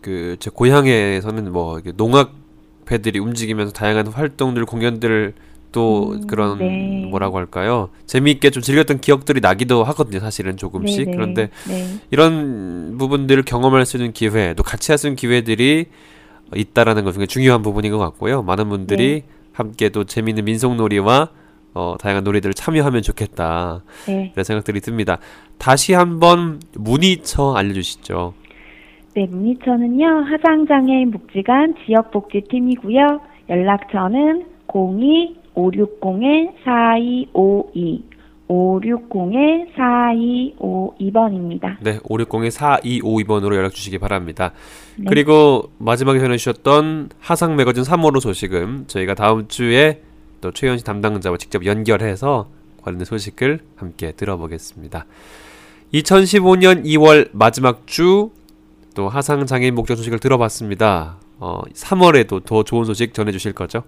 그 제 고향에서는 뭐 농악 배들이 움직이면서 다양한 활동들 공연들을 또 음, 그런 네. 뭐라고 할까요? 재미있게 좀 즐겼던 기억들이 나기도 하거든요. 사실은 조금씩. 네네. 네. 그런데 네. 이런 부분들을 경험할 수 있는 기회, 또 같이 할 수 있는 기회들이 있다라는 것 중에 중요한 부분인 것 같고요. 많은 분들이 네. 함께 또 재미있는 민속놀이와 어, 다양한 놀이들을 참여하면 좋겠다. 네. 이런 생각들이 듭니다. 다시 한번 문의처 알려주시죠. 네, 문의처는요. 하상장애인 복지관 지역복지팀이고요. 연락처는 02 560-4252 560-4252번입니다. 네, 560-4252번으로 연락 주시기 바랍니다. 네. 그리고 마지막에 전해주셨던 하상 매거진 3호로 소식은 저희가 다음 주에 또 최현 씨 담당자와 직접 연결해서 관련된 소식을 함께 들어보겠습니다. 2015년 2월 마지막 주 또 하상 장애인 목적 소식을 들어봤습니다. 어, 3월에도 더 좋은 소식 전해주실 거죠?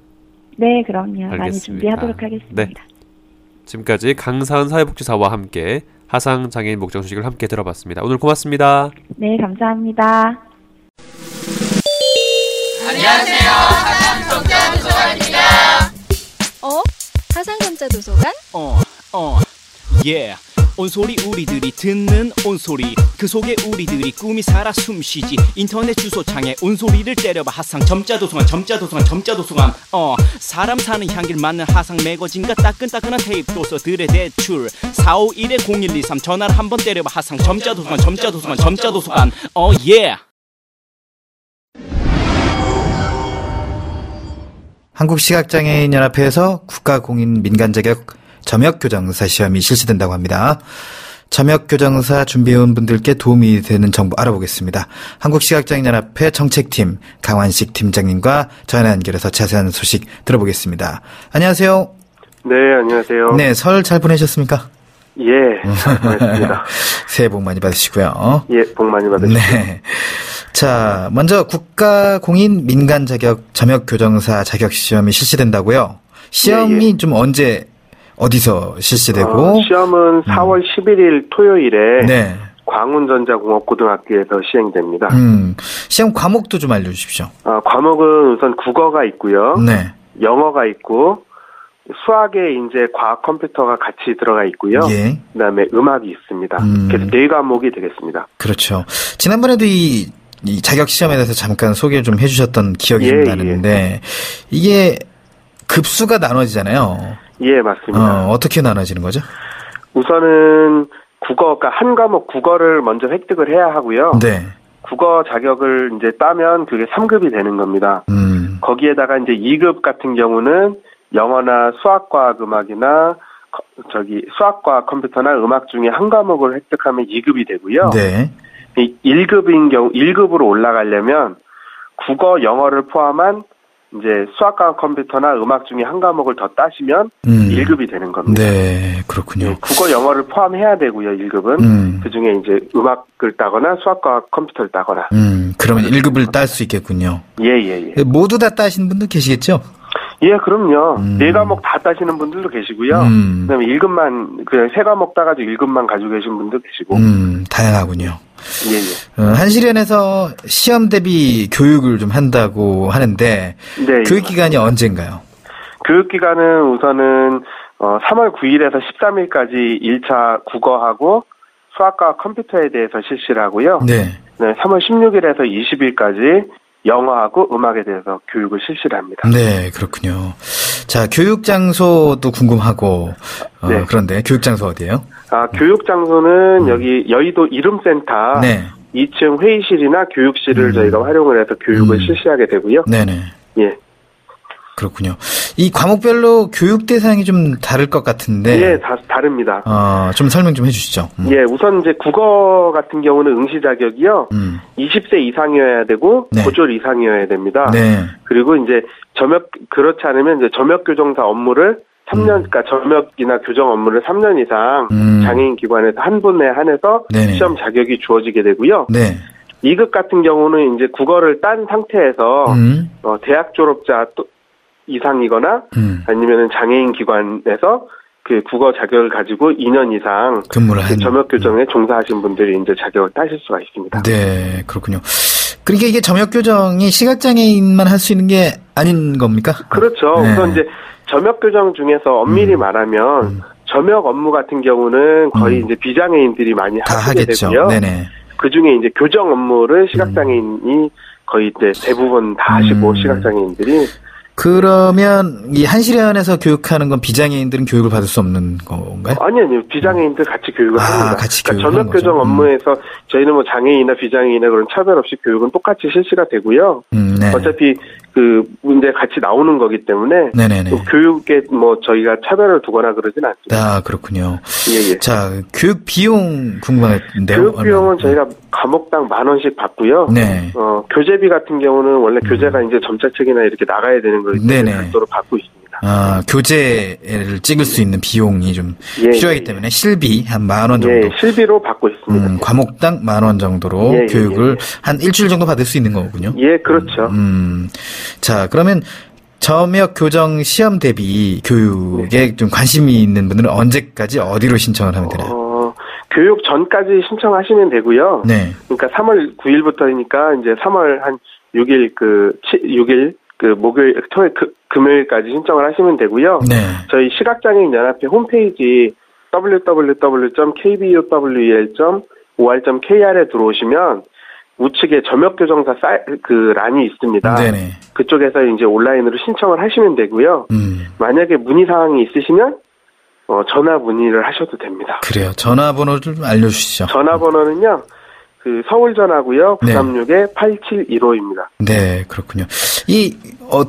네, 그럼요. 알겠습니다. 많이 준비하도록 하겠습니다. 네. 지금까지 강사은 사회복지사와 함께 하상 장애인 목적 소식을 함께 들어봤습니다. 오늘 고맙습니다. 네, 감사합니다. 안녕하세요. 하상전자도서관입니다. 어? 하상전자도서관? 어, 어, 예. 온소리 우리들이 듣는 온소리. 그 속에 우리들이 꿈이 살아 숨쉬지. 인터넷 주소창에 온소리를 때려봐. 하상 점자 도서관 점자 도서관 점자 도서관 어 사람 사는 향기를 맡는 하상 매거진과 따끈따끈한 테이프 도서들의 대출. 451-0123 전화를 한번 때려봐. 하상 점자 도서관 점자 도서관 점자 도서관 어 예. 한국시각장애인연합회에서 국가공인 민간자격 점역교정사 시험이 실시된다고 합니다. 점역교정사 준비해온 분들께 도움이 되는 정보 알아보겠습니다. 한국시각장애인연합회 정책팀 강환식 팀장님과 전화 연결해서 자세한 소식 들어보겠습니다. 안녕하세요. 네, 안녕하세요. 네, 설 잘 보내셨습니까? 예, 잘보냈습니다 새해 복 많이 받으시고요. 예, 복 많이 받으시고요. 네. 자, 먼저 국가공인 민간 자격 점역 교정사 자격 시험이 실시된다고요. 시험이 예, 예. 좀 언제 어디서 실시되고? 어, 시험은 4월 음. 11일 토요일에 네. 광운전자공업고등학교에서 시행됩니다. 음, 시험 과목도 좀 알려주십시오. 어, 과목은 우선 국어가 있고요. 네. 영어가 있고 수학에 이제 과학 컴퓨터가 같이 들어가 있고요. 예. 그다음에 음악이 있습니다. 음. 그래서 네 과목이 되겠습니다. 그렇죠. 지난번에도 이, 이 자격 시험에 대해서 잠깐 소개를 좀 해주셨던 기억이 예, 나는데 예. 이게 급수가 나눠지잖아요. 예, 맞습니다. 어, 어떻게 나눠지는 거죠? 우선은 국어가 그러니까 한 과목 국어를 먼저 획득을 해야 하고요. 네. 국어 자격을 이제 따면 그게 3급이 되는 겁니다. 음. 거기에다가 이제 2급 같은 경우는 영어나 수학과학 음악이나 저기 수학과 컴퓨터나 음악 중에 한 과목을 획득하면 2급이 되고요. 네. 1급인 경우 1급으로 올라가려면 국어, 영어를 포함한 이제 수학과 컴퓨터나 음악 중에 한 과목을 더 따시면 음. 1급이 되는 겁니다. 네, 그렇군요. 네, 국어, 영어를 포함해야 되고요, 1급은. 음. 그 중에 이제 음악을 따거나 수학과 컴퓨터를 따거나. 음, 그러면 1급을 딸 수 있겠군요. 예, 예, 예. 모두 다 따신 분도 계시겠죠? 예, 그럼요. 음. 네 과목 다 따시는 분들도 계시고요. 음. 그다음에 1급만 그냥 세 과목 따가지고 1급만 가지고 계신 분도 계시고. 음, 다양하군요. 예, 예. 어, 한시련에서 시험 대비 교육을 좀 한다고 하는데 네, 교육 기간이 언젠가요? 교육 기간은 우선은 어, 3월 9일에서 13일까지 1차 국어하고 수학과 컴퓨터에 대해서 실시를 하고요. 네. 네 3월 16일에서 20일까지 영어하고 음악에 대해서 교육을 실시를 합니다. 네, 그렇군요. 자, 교육 장소도 궁금하고 어, 네. 그런데 교육 장소 어디예요? 아, 교육 장소는 음. 여기 여의도 이름센터 네. 2층 회의실이나 교육실을 음. 저희가 활용을 해서 교육을 음. 실시하게 되고요. 네네. 예. 그렇군요. 이 과목별로 교육 대상이 좀 다를 것 같은데. 예, 다 다릅니다. 어, 좀 설명 좀 해주시죠. 음. 예, 우선 이제 국어 같은 경우는 응시 자격이요. 음. 20세 이상이어야 되고 네. 고졸 이상이어야 됩니다. 네. 그리고 이제 점역 그렇지 않으면 이제 점역 교정사 업무를 3년, 음. 그러니까 점역이나 교정 업무를 3년 이상 음. 장애인 기관에서 한 분에 한해서 네네. 시험 자격이 주어지게 되고요. 네. 2급 같은 경우는 이제 국어를 딴 상태에서 음. 어, 대학 졸업자 또 이상이거나 음. 아니면은 장애인 기관에서 그 국어 자격을 가지고 2년 이상 근무를 그 점역 교정에 음. 종사하신 분들이 이제 자격을 따실 수가 있습니다. 네, 그렇군요. 그러니까 이게 점역 교정이 시각 장애인만 할 수 있는 게 아닌 겁니까? 그렇죠. 네. 우선 이제 점역 교정 중에서 엄밀히 음. 말하면 음. 점역 업무 같은 경우는 거의 음. 이제 비장애인들이 많이 하게 하겠죠. 되고요. 네네. 그 중에 이제 교정 업무를 시각 장애인이 거의 이제 대부분 다 하시고 시각장애인들이 그러면 이 한시련에서 교육하는 건 비장애인들은 교육을 받을 수 없는 건가요? 아니 아니요 비장애인들 같이 교육을 아, 합니다. 같이 그러니까 전역 교정 음. 업무에서 음. 저희는 뭐 장애인이나 비장애인이나 그런 차별 없이 교육은 똑같이 실시가 되고요. 음, 네. 어차피 그 문제 같이 나오는 거기 때문에 네네네. 교육에 뭐 저희가 차별을 두거나 그러진 않습니다. 아 그렇군요. 예예. 예. 자 교육 비용 궁금한데요. 교육 비용은 저희가 감옥당 만 원씩 받고요. 네. 어 교재비 같은 경우는 원래 음. 교재가 이제 점자책이나 이렇게 나가야 되는 거기 때문에 별도로 받고 있습니다. 아, 교재를 찍을 수 있는 비용이 좀 예, 필요하기 예, 때문에 실비 한 만 원 정도. 예, 실비로 받고 있습니다. 음, 과목당 만 원 정도로 예, 예, 교육을 예, 한 일주일 정도 받을 수 있는 거군요. 예, 그렇죠. 음, 자, 그러면 점역 교정 시험 대비 교육에 네. 좀 관심이 있는 분들은 언제까지 어디로 신청을 하면 되나요? 어, 교육 전까지 신청하시면 되고요. 네. 그러니까 3월 9일부터니까 이제 3월 한 6일 그 6일 그 목요일, 토요일, 그, 금요일까지 신청을 하시면 되고요. 네. 저희 시각장애인 연합회 홈페이지 www.kbowl.or.kr에 들어오시면 우측에 점역 교정사 사이, 그 란이 있습니다. 네네. 그쪽에서 이제 온라인으로 신청을 하시면 되고요. 음. 만약에 문의 사항이 있으시면 어, 전화 문의를 하셔도 됩니다. 그래요. 전화번호 좀 알려주시죠. 전화번호는요. 그 서울 전화고요. 936에 네. 8715입니다. 네, 그렇군요. 이 어,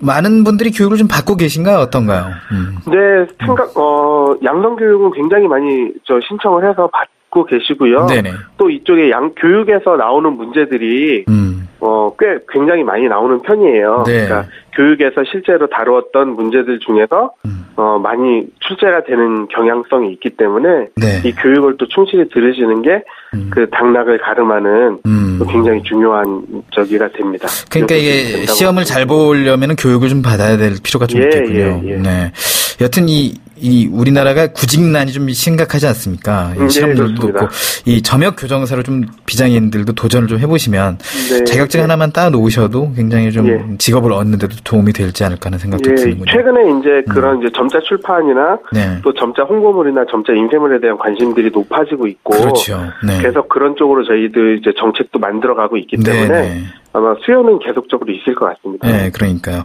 많은 분들이 교육을 좀 받고 계신가요? 어떤가요? 음. 네, 생각 어 양성 교육은 굉장히 많이 저 신청을 해서 받고 계시고요. 네네. 또 이쪽에 양 교육에서 나오는 문제들이 음. 어꽤 굉장히 많이 나오는 편이에요. 네. 그러니까 교육에서 실제로 다루었던 문제들 중에서 음. 어 많이 출제가 되는 경향성이 있기 때문에 네. 이 교육을 또 충실히 들으시는 게그 음. 그 당락을 가름하는 음. 굉장히 중요한 저기가 됩니다. 그러니까 이게 시험을 잘 보려면 교육을 좀 받아야 될 필요가 좀 예, 있겠군요. 예, 예. 네. 여튼 이, 이 우리나라가 구직난이 좀 심각하지 않습니까? 이 음, 네, 실험률도 높고 이 점역 교정사로 좀 비장애인들도 도전을 좀 해보시면 네, 자격증 네. 하나만 따 놓으셔도 굉장히 좀 예. 직업을 얻는데도 도움이 될지 않을까 하는 생각도 예, 드는군요. 최근에 이제 음. 그런 이제 점자 출판이나 네. 또 점자 홍보물이나 점자 인쇄물에 대한 관심들이 높아지고 있고 그렇죠. 네. 그래서 그런 쪽으로 저희들 이제 정책도 만들어가고 있기 네, 때문에 네. 아마 수요는 계속적으로 있을 것 같습니다. 네, 그러니까요.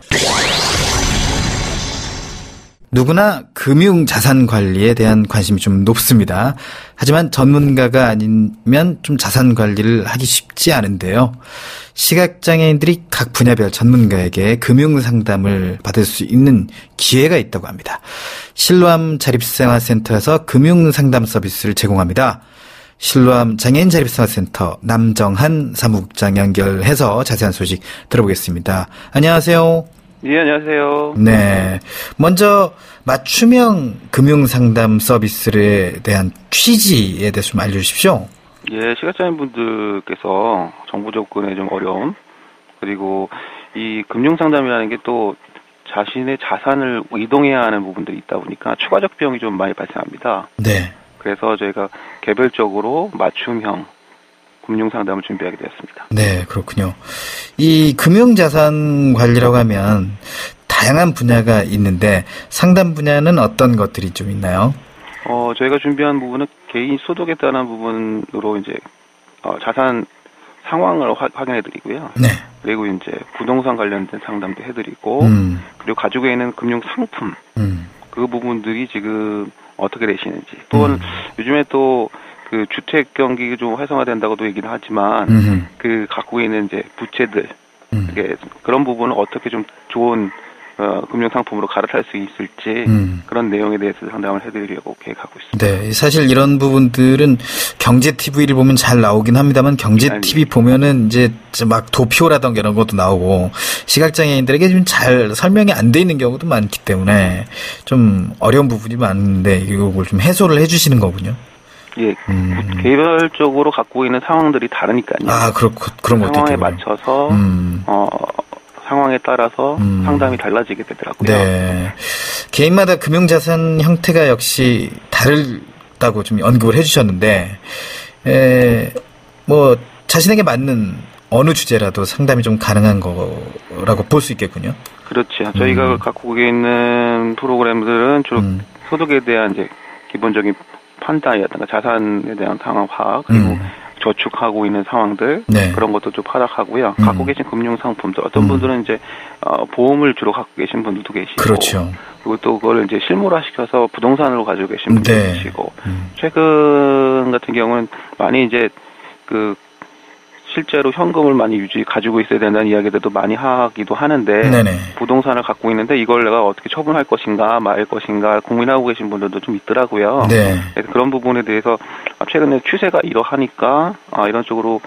누구나 금융 자산 관리에 대한 관심이 좀 높습니다. 하지만 전문가가 아니면 좀 자산 관리를 하기 쉽지 않은데요. 시각장애인들이 각 분야별 전문가에게 금융 상담을 받을 수 있는 기회가 있다고 합니다. 실로암 자립생활센터에서 금융 상담 서비스를 제공합니다. 실로암 장애인 자립생활센터 남정한 사무국장 연결해서 자세한 소식 들어보겠습니다. 안녕하세요. 예, 안녕하세요. 네. 먼저 맞춤형 금융 상담 서비스에 대한 취지에 대해서 좀 알려주십시오. 예, 시각장애인 분들께서 정부 접근에 좀 어려움, 그리고 이 금융 상담이라는 게 또 자신의 자산을 이동해야 하는 부분들이 있다 보니까 추가적 비용이 좀 많이 발생합니다. 네. 그래서 저희가 개별적으로 맞춤형 금융 상담을 준비하게 되었습니다. 네, 그렇군요. 이 금융 자산 관리라고 하면 다양한 분야가 있는데 상담 분야는 어떤 것들이 좀 있나요? 어, 저희가 준비한 부분은 개인 소득에 따른 부분으로 이제 어, 자산 상황을 화, 확인해 드리고요. 네. 그리고 이제 부동산 관련된 상담도 해 드리고 음. 그리고 가지고 있는 금융 상품 음. 그 부분들이 지금 어떻게 되시는지 또는 음. 요즘에 또 그 주택 경기 좀 활성화된다고도 얘기는 하지만 음흠. 그 갖고 있는 이제 부채들 음. 그런 부분을 어떻게 좀 좋은 어, 금융 상품으로 갈아탈 수 있을지 음. 그런 내용에 대해서 상담을 해드리려고 계획하고 있습니다. 네, 사실 이런 부분들은 경제 TV를 보면 잘 나오긴 합니다만 경제 TV 보면은 이제 막 도표라던가 이런 것도 나오고 시각장애인들에게 좀 잘 설명이 안 돼 있는 경우도 많기 때문에 좀 어려운 부분이 많은데 이걸 좀 해소를 해주시는 거군요. 예, 음. 개별적으로 갖고 있는 상황들이 다르니까요. 아, 그렇고 그런 것도 상황에 맞춰서 음. 어 상황에 따라서 음. 상담이 달라지게 되더라고요. 네. 개인마다 금융자산 형태가 역시 다르다고 좀 언급을 해주셨는데, 에, 뭐, 자신에게 맞는 어느 주제라도 상담이 좀 가능한 거라고 볼 수 있겠군요. 그렇죠. 저희가 음. 갖고 있는 프로그램들은 주로 음. 소득에 대한 이제 기본적인 판단이라든가 자산에 대한 상황 파악, 그리고 음. 저축하고 있는 상황들 네. 그런 것도 좀 파악하고요. 음. 갖고 계신 금융 상품들 어떤 음. 분들은 이제 어, 보험을 주로 갖고 계신 분들도 계시고 그렇죠. 그리고 또 그걸 이제 실물화 시켜서 부동산으로 가지고 계신 분들도 네. 계시고 음. 최근 같은 경우는 많이 이제 그 실제로 현금을 많이 유지 가지고 있어야 된다는 이야기들도 많이 하기도 하는데 네네. 부동산을 갖고 있는데 이걸 내가 어떻게 처분할 것인가 말 것인가 고민하고 계신 분들도 좀 있더라고요. 네. 그런 부분에 대해서 최근에 추세가 이러하니까 아, 이런 쪽으로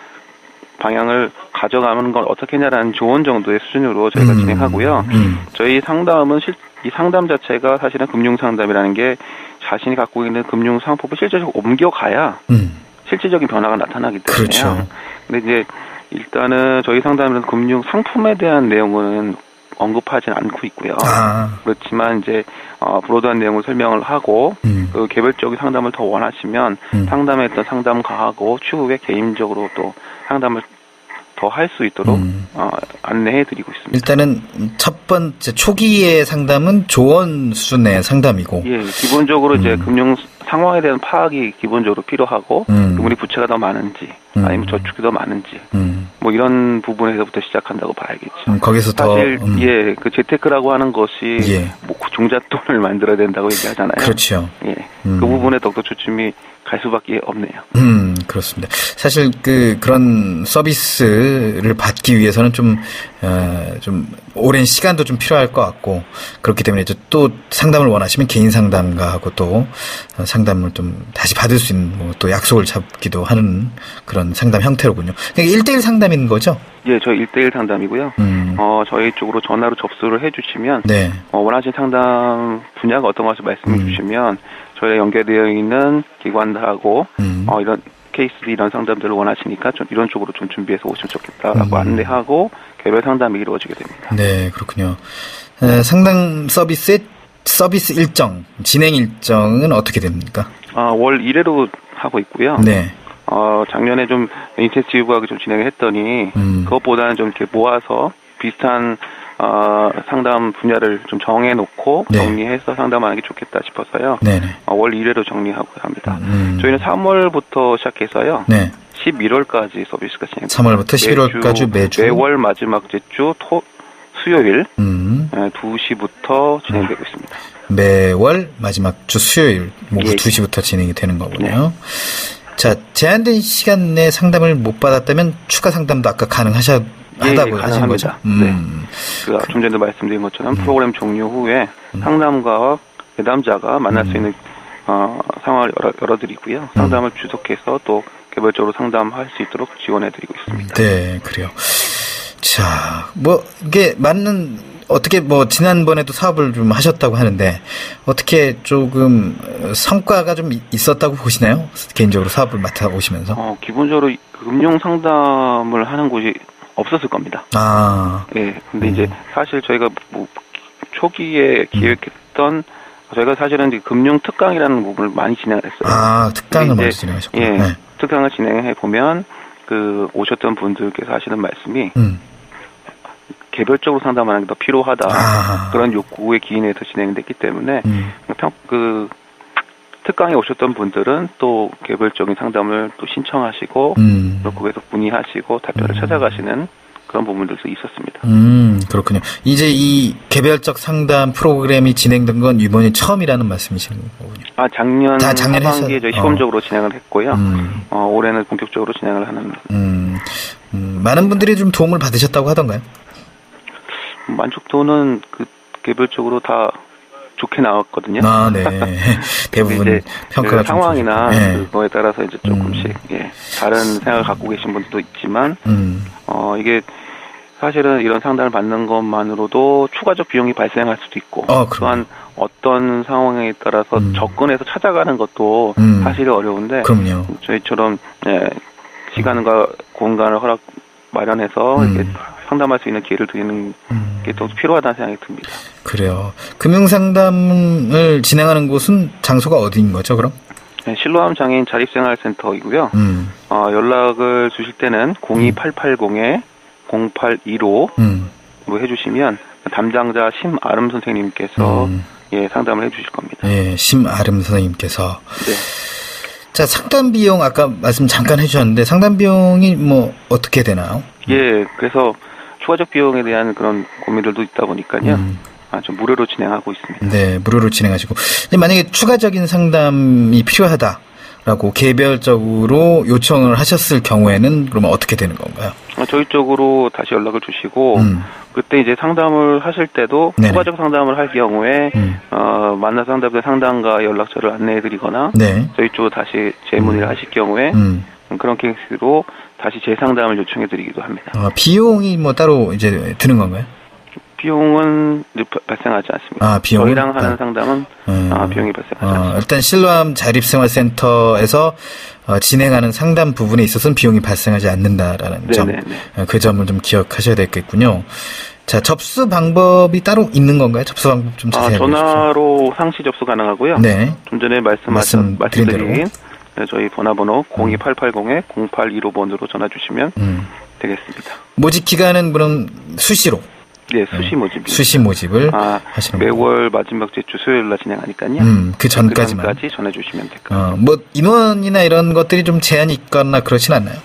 방향을 가져가는 건 어떻게 냐라는 조언 정도의 수준으로 저희가 음, 진행하고요. 음. 저희 상담은 실, 이 상담 자체가 사실은 금융 상담이라는 게 자신이 갖고 있는 금융 상품을 실제적으로 옮겨가야 음. 실질적인 변화가 나타나기 때문에요. 그렇죠. 근데 이제 일단은 저희 상담은 금융 상품에 대한 내용은 언급하지 않고 있고요. 아. 그렇지만 이제 어, 브로드한 내용을 설명을 하고 음. 그 개별적인 상담을 더 원하시면 음. 상담했던 상담가하고 추후에 개인적으로 또 상담을 더 할 수 있도록 음. 어, 안내해드리고 있습니다. 일단은 첫 번째 초기의 상담은 조언 수준의 상담이고, 예, 기본적으로 음. 이제 금융 상황에 대한 파악이 기본적으로 필요하고 음. 그분이 부채가 더 많은지 음. 아니면 저축이 더 많은지 음. 뭐 이런 부분에서부터 시작한다고 봐야겠죠. 음, 거기서 사실 더, 음. 예, 그 재테크라고 하는 것이 예. 뭐 종잣돈을 만들어야 된다고 얘기하잖아요. 그렇죠. 예, 그 부분에 더욱더 초점이 갈 수밖에 없네요. 음, 그렇습니다. 사실 그 그런 서비스를 받기 위해서는 좀, 어, 좀 오랜 시간도 좀 필요할 것 같고 그렇기 때문에 이제 또 상담을 원하시면 개인 상담가하고 또 상담을 좀 다시 받을 수 있는 뭐 또 약속을 잡기도 하는 그런 상담 형태로군요. 그러니까 1대1 상담인 거죠? 예, 저희 1대1 상담이고요. 음. 어, 저희 쪽으로 전화로 접수를 해 주시면 네. 어, 원하시는 상담 분야가 어떤 것을 말씀해 음. 주시면 저희 연계되어 있는 기관들하고 음. 어, 이런 케이스들 이런 상담들을 원하시니까 좀 이런 쪽으로 좀 준비해서 오시면 좋겠다라고 음. 안내하고 개별 상담이 이루어지게 됩니다. 네, 그렇군요. 에, 상담 서비스의 서비스 일정, 진행 일정은 어떻게 됩니까? 아, 월 1회로 하고 있고요. 네. 어, 작년에 좀 인텐시브하게 좀 진행을 했더니 음. 그것보다는 좀 이렇게 모아서 비슷한 어, 상담 분야를 좀 정해놓고 네. 정리해서 상담하는 게 좋겠다 싶어서요. 어, 월 1회로 정리하고 합니다. 음. 저희는 3월부터 시작해서요. 네. 11월까지 서비스가 진행. 3월부터 11월까지 매주 매월 마지막 주 토, 수요일 음. 2시부터 진행되고 있습니다. 매월 마지막 주 수요일 오후 예. 2시부터 진행이 되는 거군요. 네. 자, 제한된 시간 내 상담을 못 받았다면 추가 상담도 아까 가능하 예, 예, 하신 거죠? 음. 네. 그, 좀 전에도 말씀드린 것처럼 음. 프로그램 종료 후에 음. 상담가와 내담자가 만날 수 음. 있는 어, 상황을 열어, 열어드리고요. 음. 상담을 주속해서 또 개별적으로 상담할 수 있도록 지원해드리고 있습니다. 네, 그래요. 자, 뭐 이게 맞는 어떻게 뭐 지난번에도 사업을 좀 하셨다고 하는데 어떻게 조금 성과가 좀 있었다고 보시나요? 개인적으로 사업을 맡아 오시면서? 어, 기본적으로 금융 상담을 하는 곳이 없었을 겁니다. 아. 예. 근데 음. 이제 사실 저희가 뭐 초기에 기획했던 저희가 사실은 금융 특강이라는 부분을 많이 진행을 했어요. 아, 특강을 많이 진행하셨군요. 예. 네. 특강을 진행해 보면 그 오셨던 분들께서 하시는 말씀이 음. 개별적으로 상담하는 게 더 필요하다. 아. 그런 욕구에 기인해서 진행됐기 때문에 음. 평, 그 특강에 오셨던 분들은 또 개별적인 상담을 또 신청하시고 음. 또 거기서 문의하시고 답변을 음. 찾아가시는 그런 부분들도 있었습니다. 음, 그렇군요. 이제 이 개별적 상담 프로그램이 진행된 건 이번이 처음이라는 말씀이신 거군요. 아, 작년 아, 작년 하반기에 저희 시범적으로 어. 진행을 했고요. 음. 어, 올해는 본격적으로 진행을 하는. 음, 음, 많은 분들이 좀 도움을 받으셨다고 하던가요? 만족도는 그 개별적으로 다 좋게 나왔거든요. 아, 네. 대부분 평가가 그 상황이나 네. 그거에 따라서 이제 조금씩 음. 예, 다른 생각을 갖고 계신 분들도 있지만 음. 어 이게 사실은 이런 상담을 받는 것만으로도 추가적 비용이 발생할 수도 있고 어, 또한 어떤 상황에 따라서 음. 접근해서 찾아가는 것도 음. 사실은 어려운데 그럼요. 저희처럼 예, 시간과 공간을 허락 마련해서 음. 이렇게 상담할 수 있는 기회를 드리는 음. 게또 필요하다는 생각이 듭니다. 그래요. 금융 상담을 진행하는 곳은 장소가 어디인 거죠, 그럼? 네, 실로암 장애인 자립생활센터이고요. 음. 어, 연락을 주실 때는 02880에 0815로 음. 해주시면 담당자 심아름 선생님께서 음. 예, 상담을 해주실 겁니다. 예, 심아름 선생님께서. 네. 자, 상담 비용 아까 말씀 잠깐 해주셨는데 상담 비용이 뭐 어떻게 되나요? 예, 그래서 추가적 비용에 대한 그런 고민들도 있다 보니까요. 음. 아, 좀 무료로 진행하고 있습니다. 네, 무료로 진행하시고. 만약에 추가적인 상담이 필요하다 라고 개별적으로 요청을 하셨을 경우에는 그러면 어떻게 되는 건가요? 아, 저희 쪽으로 다시 연락을 주시고 음. 그때 이제 상담을 하실 때도 네네. 추가적 상담을 할 경우에 음. 어, 만나 상담대 상담가 연락처를 안내해드리거나 네. 저희 쪽으로 다시 재문의를 음. 하실 경우에 음. 그런 케이스로 다시 재상담을 요청해드리기도 합니다. 아, 비용이 뭐 따로 이제 드는 건가요? 비용은 발생하지 않습니다. 아, 비용 저희랑 하는 아. 상담은 음. 아, 비용이 발생하지 어, 않습니다. 일단 실로암 자립생활센터에서 어, 진행하는 상담 부분에 있어서는 비용이 발생하지 않는다라는 네네네. 점, 어, 그 점을 좀 기억하셔야 되겠군요. 자, 접수 방법이 따로 있는 건가요? 접수 방법 좀 자세히 아, 전화로 상시 접수 가능하고요. 네. 좀 전에 말씀하신 말씀드린 네, 저희 전화번호 02880에 0815번으로 전화 주시면 음. 되겠습니다. 모집 기간은 그럼 수시로? 네, 수시 모집. 수시 모집을 아, 하시는 매월 마지막 제주 수요일 날 진행하니까요. 음, 그 전까지만. 그 전까지 전해 주시면 될것 같아요. 어, 뭐 인원이나 이런 것들이 좀 제한이 있거나 그렇진 않나요?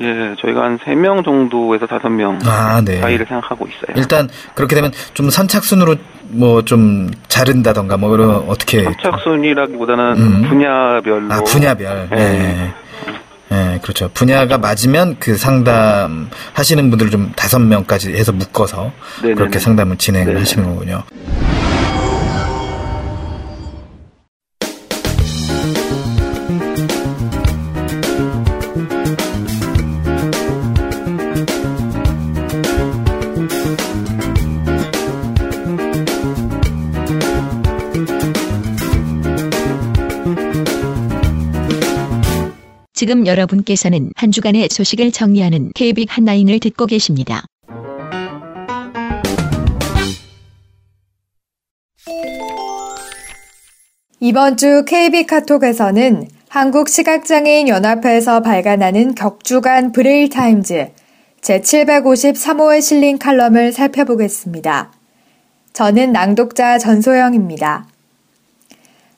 예, 저희가 한 3명 정도에서 5명 아, 네. 사이를 생각하고 있어요. 일단 그렇게 되면 좀 선착순으로 뭐 좀 자른다던가 뭐 그런 어떻게 선착순이라기보다는 음. 분야별로 아, 분야별. 네. 네. 네, 그렇죠. 분야가 맞으면 그 상담 하시는 분들 좀 다섯 명까지 해서 묶어서 네네네. 그렇게 상담을 진행을 하시는 거군요. 지금 여러분께서는 한 주간의 소식을 정리하는 KBIC 한라인을 듣고 계십니다. 이번 주 KB 카톡에서는 한국 시각장애인 연합회에서 발간하는 격주간 브레일 타임즈 제753호에 실린 칼럼을 살펴보겠습니다. 저는 낭독자 전소영입니다.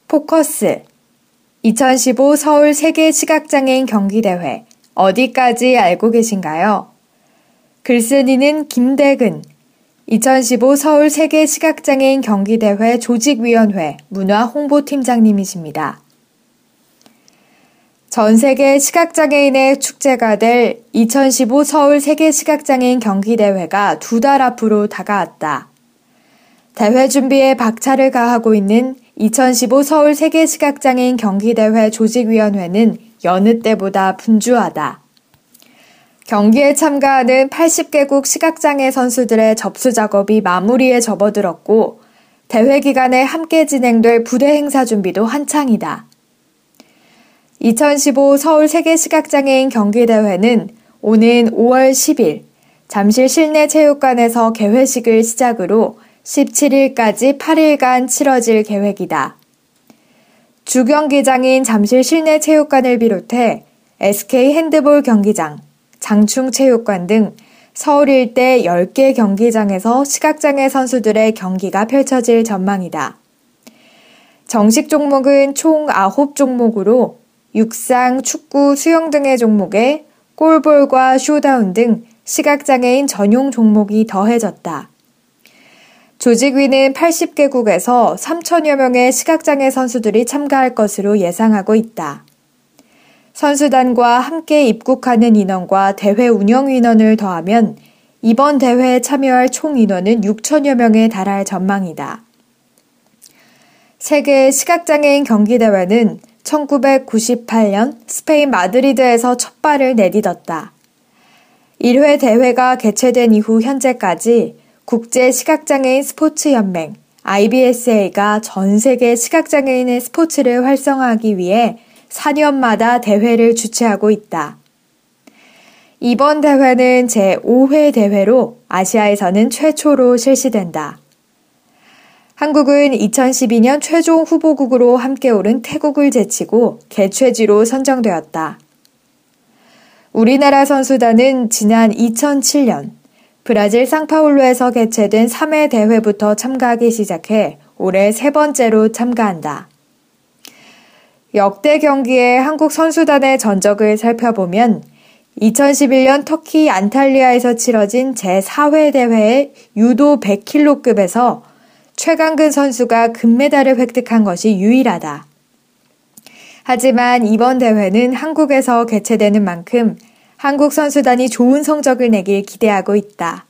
포커스 2015 서울 세계 시각장애인 경기대회 어디까지 알고 계신가요? 글쓴이는 김대근 2015 서울 세계 시각장애인 경기대회 조직위원회 문화 홍보팀장님이십니다. 전 세계 시각장애인의 축제가 될 2015 서울 세계 시각장애인 경기대회가 두 달 앞으로 다가왔다. 대회 준비에 박차를 가하고 있는 2015 서울 세계 시각장애인 경기대회 조직위원회는 여느 때보다 분주하다. 경기에 참가하는 80개국 시각장애 선수들의 접수 작업이 마무리에 접어들었고, 대회 기간에 함께 진행될 부대 행사 준비도 한창이다. 2015 서울 세계 시각장애인 경기대회는 오는 5월 10일 잠실 실내 체육관에서 개회식을 시작으로 17일까지 8일간 치러질 계획이다. 주경기장인 잠실 실내 체육관을 비롯해 SK 핸드볼 경기장, 장충체육관 등 서울 일대 10개 경기장에서 시각장애 선수들의 경기가 펼쳐질 전망이다. 정식 종목은 총 9종목으로 육상, 축구, 수영 등의 종목에 골볼과 쇼다운 등 시각장애인 전용 종목이 더해졌다. 조직위는 80개국에서 3천여 명의 시각장애 선수들이 참가할 것으로 예상하고 있다. 선수단과 함께 입국하는 인원과 대회 운영 인원을 더하면 이번 대회에 참여할 총 인원은 6천여 명에 달할 전망이다. 세계 시각장애인 경기대회는 1998년 스페인 마드리드에서 첫 발을 내딛었다. 1회 대회가 개최된 이후 현재까지 국제 시각장애인 스포츠 연맹 IBSA가 전 세계 시각장애인의 스포츠를 활성화하기 위해 4년마다 대회를 주최하고 있다. 이번 대회는 제5회 대회로 아시아에서는 최초로 실시된다. 한국은 2012년 최종 후보국으로 함께 오른 태국을 제치고 개최지로 선정되었다. 우리나라 선수단은 지난 2007년 브라질 상파울루에서 개최된 3회 대회부터 참가하기 시작해 올해 세 번째로 참가한다. 역대 경기의 한국 선수단의 전적을 살펴보면 2011년 터키 안탈리아에서 치러진 제4회 대회의 유도 100kg급에서 최강근 선수가 금메달을 획득한 것이 유일하다. 하지만 이번 대회는 한국에서 개최되는 만큼 한국 선수단이 좋은 성적을 내길 기대하고 있다.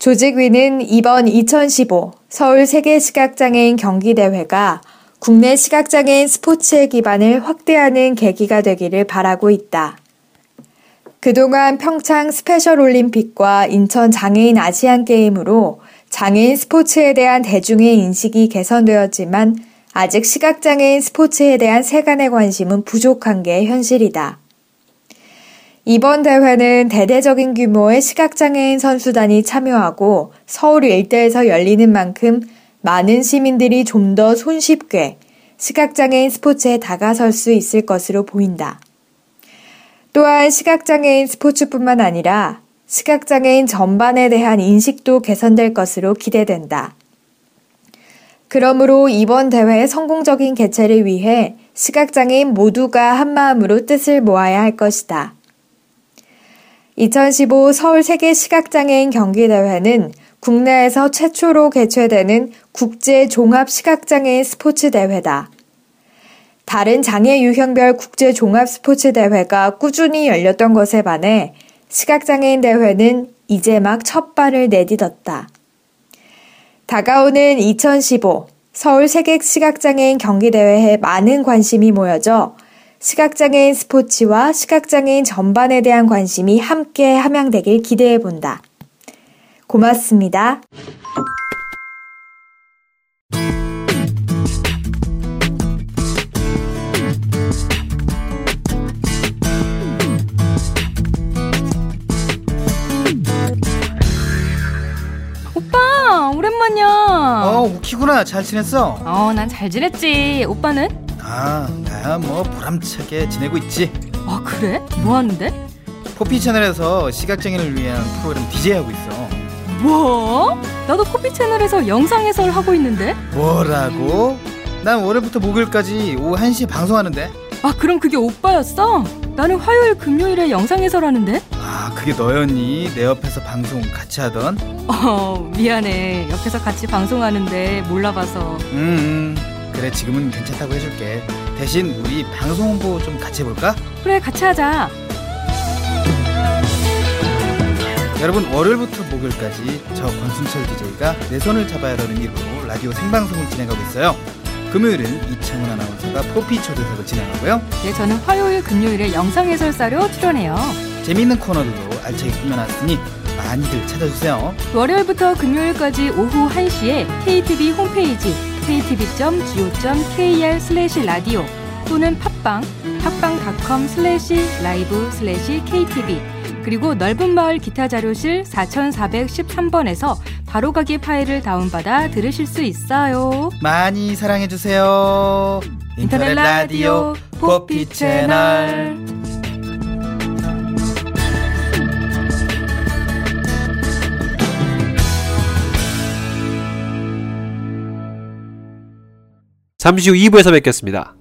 조직위는 이번 2015 서울 세계 시각장애인 경기대회가 국내 시각장애인 스포츠의 기반을 확대하는 계기가 되기를 바라고 있다. 그동안 평창 스페셜 올림픽과 인천 장애인 아시안 게임으로 장애인 스포츠에 대한 대중의 인식이 개선되었지만 아직 시각장애인 스포츠에 대한 세간의 관심은 부족한 게 현실이다. 이번 대회는 대대적인 규모의 시각장애인 선수단이 참여하고 서울 일대에서 열리는 만큼 많은 시민들이 좀 더 손쉽게 시각장애인 스포츠에 다가설 수 있을 것으로 보인다. 또한 시각장애인 스포츠뿐만 아니라 시각장애인 전반에 대한 인식도 개선될 것으로 기대된다. 그러므로 이번 대회의 성공적인 개최를 위해 시각장애인 모두가 한마음으로 뜻을 모아야 할 것이다. 2015 서울 세계 시각장애인 경기대회는 국내에서 최초로 개최되는 국제 종합 시각장애인 스포츠 대회다. 다른 장애 유형별 국제 종합 스포츠 대회가 꾸준히 열렸던 것에 반해 시각장애인 대회는 이제 막 첫 발을 내딛었다. 다가오는 2015 서울 세계 시각장애인 경기대회에 많은 관심이 모여져 시각장애인 스포츠와 시각장애인 전반에 대한 관심이 함께 함양되길 기대해 본다. 고맙습니다. 오랜만이야. 어, 우키구나. 잘 지냈어? 어, 난 잘 지냈지. 오빠는? 아, 나야 뭐 보람차게 지내고 있지. 아, 그래? 뭐 하는데? 포피 채널에서 시각장애인을 위한 프로그램 DJ 하고 있어. 뭐? 나도 포피 채널에서 영상 해설 하고 있는데? 뭐라고? 난 월요일부터 목요일까지 오후 1시에 방송하는데. 아, 그럼 그게 오빠였어? 나는 화요일, 금요일에 영상 해설하는데? 아, 그게 너였니? 내 옆에서 방송 같이 하던? 어, 미안해. 옆에서 같이 방송하는데 몰라봐서. 음, 음. 그래, 지금은 괜찮다고 해줄게. 대신 우리 방송 홍보 좀 같이 해볼까? 그래, 같이 하자. 여러분, 월요일부터 목요일까지 저 권순철 DJ가 내 손을 잡아야라는 이름으로 라디오 생방송을 진행하고 있어요. 금요일은 이창훈 아나운서가 포피 초대석을 진행하고요. 네, 저는 화요일, 금요일에 영상 해설사로 출연해요. 재미있는 코너들도 알차게 꾸며놨으니 많이들 찾아주세요. 월요일부터 금요일까지 오후 1시에 KTV 홈페이지 ktv.go.kr 슬래시 라디오 또는 팟빵 팟빵닷컴 슬래시 라이브 슬래시 KTV 그리고 넓은 마을 기타 자료실 4413번에서 바로가기 파일을 다운받아 들으실 수 있어요. 많이 사랑해주세요. 인터넷 라디오 포피 채널. 잠시 후 2부에서 뵙겠습니다.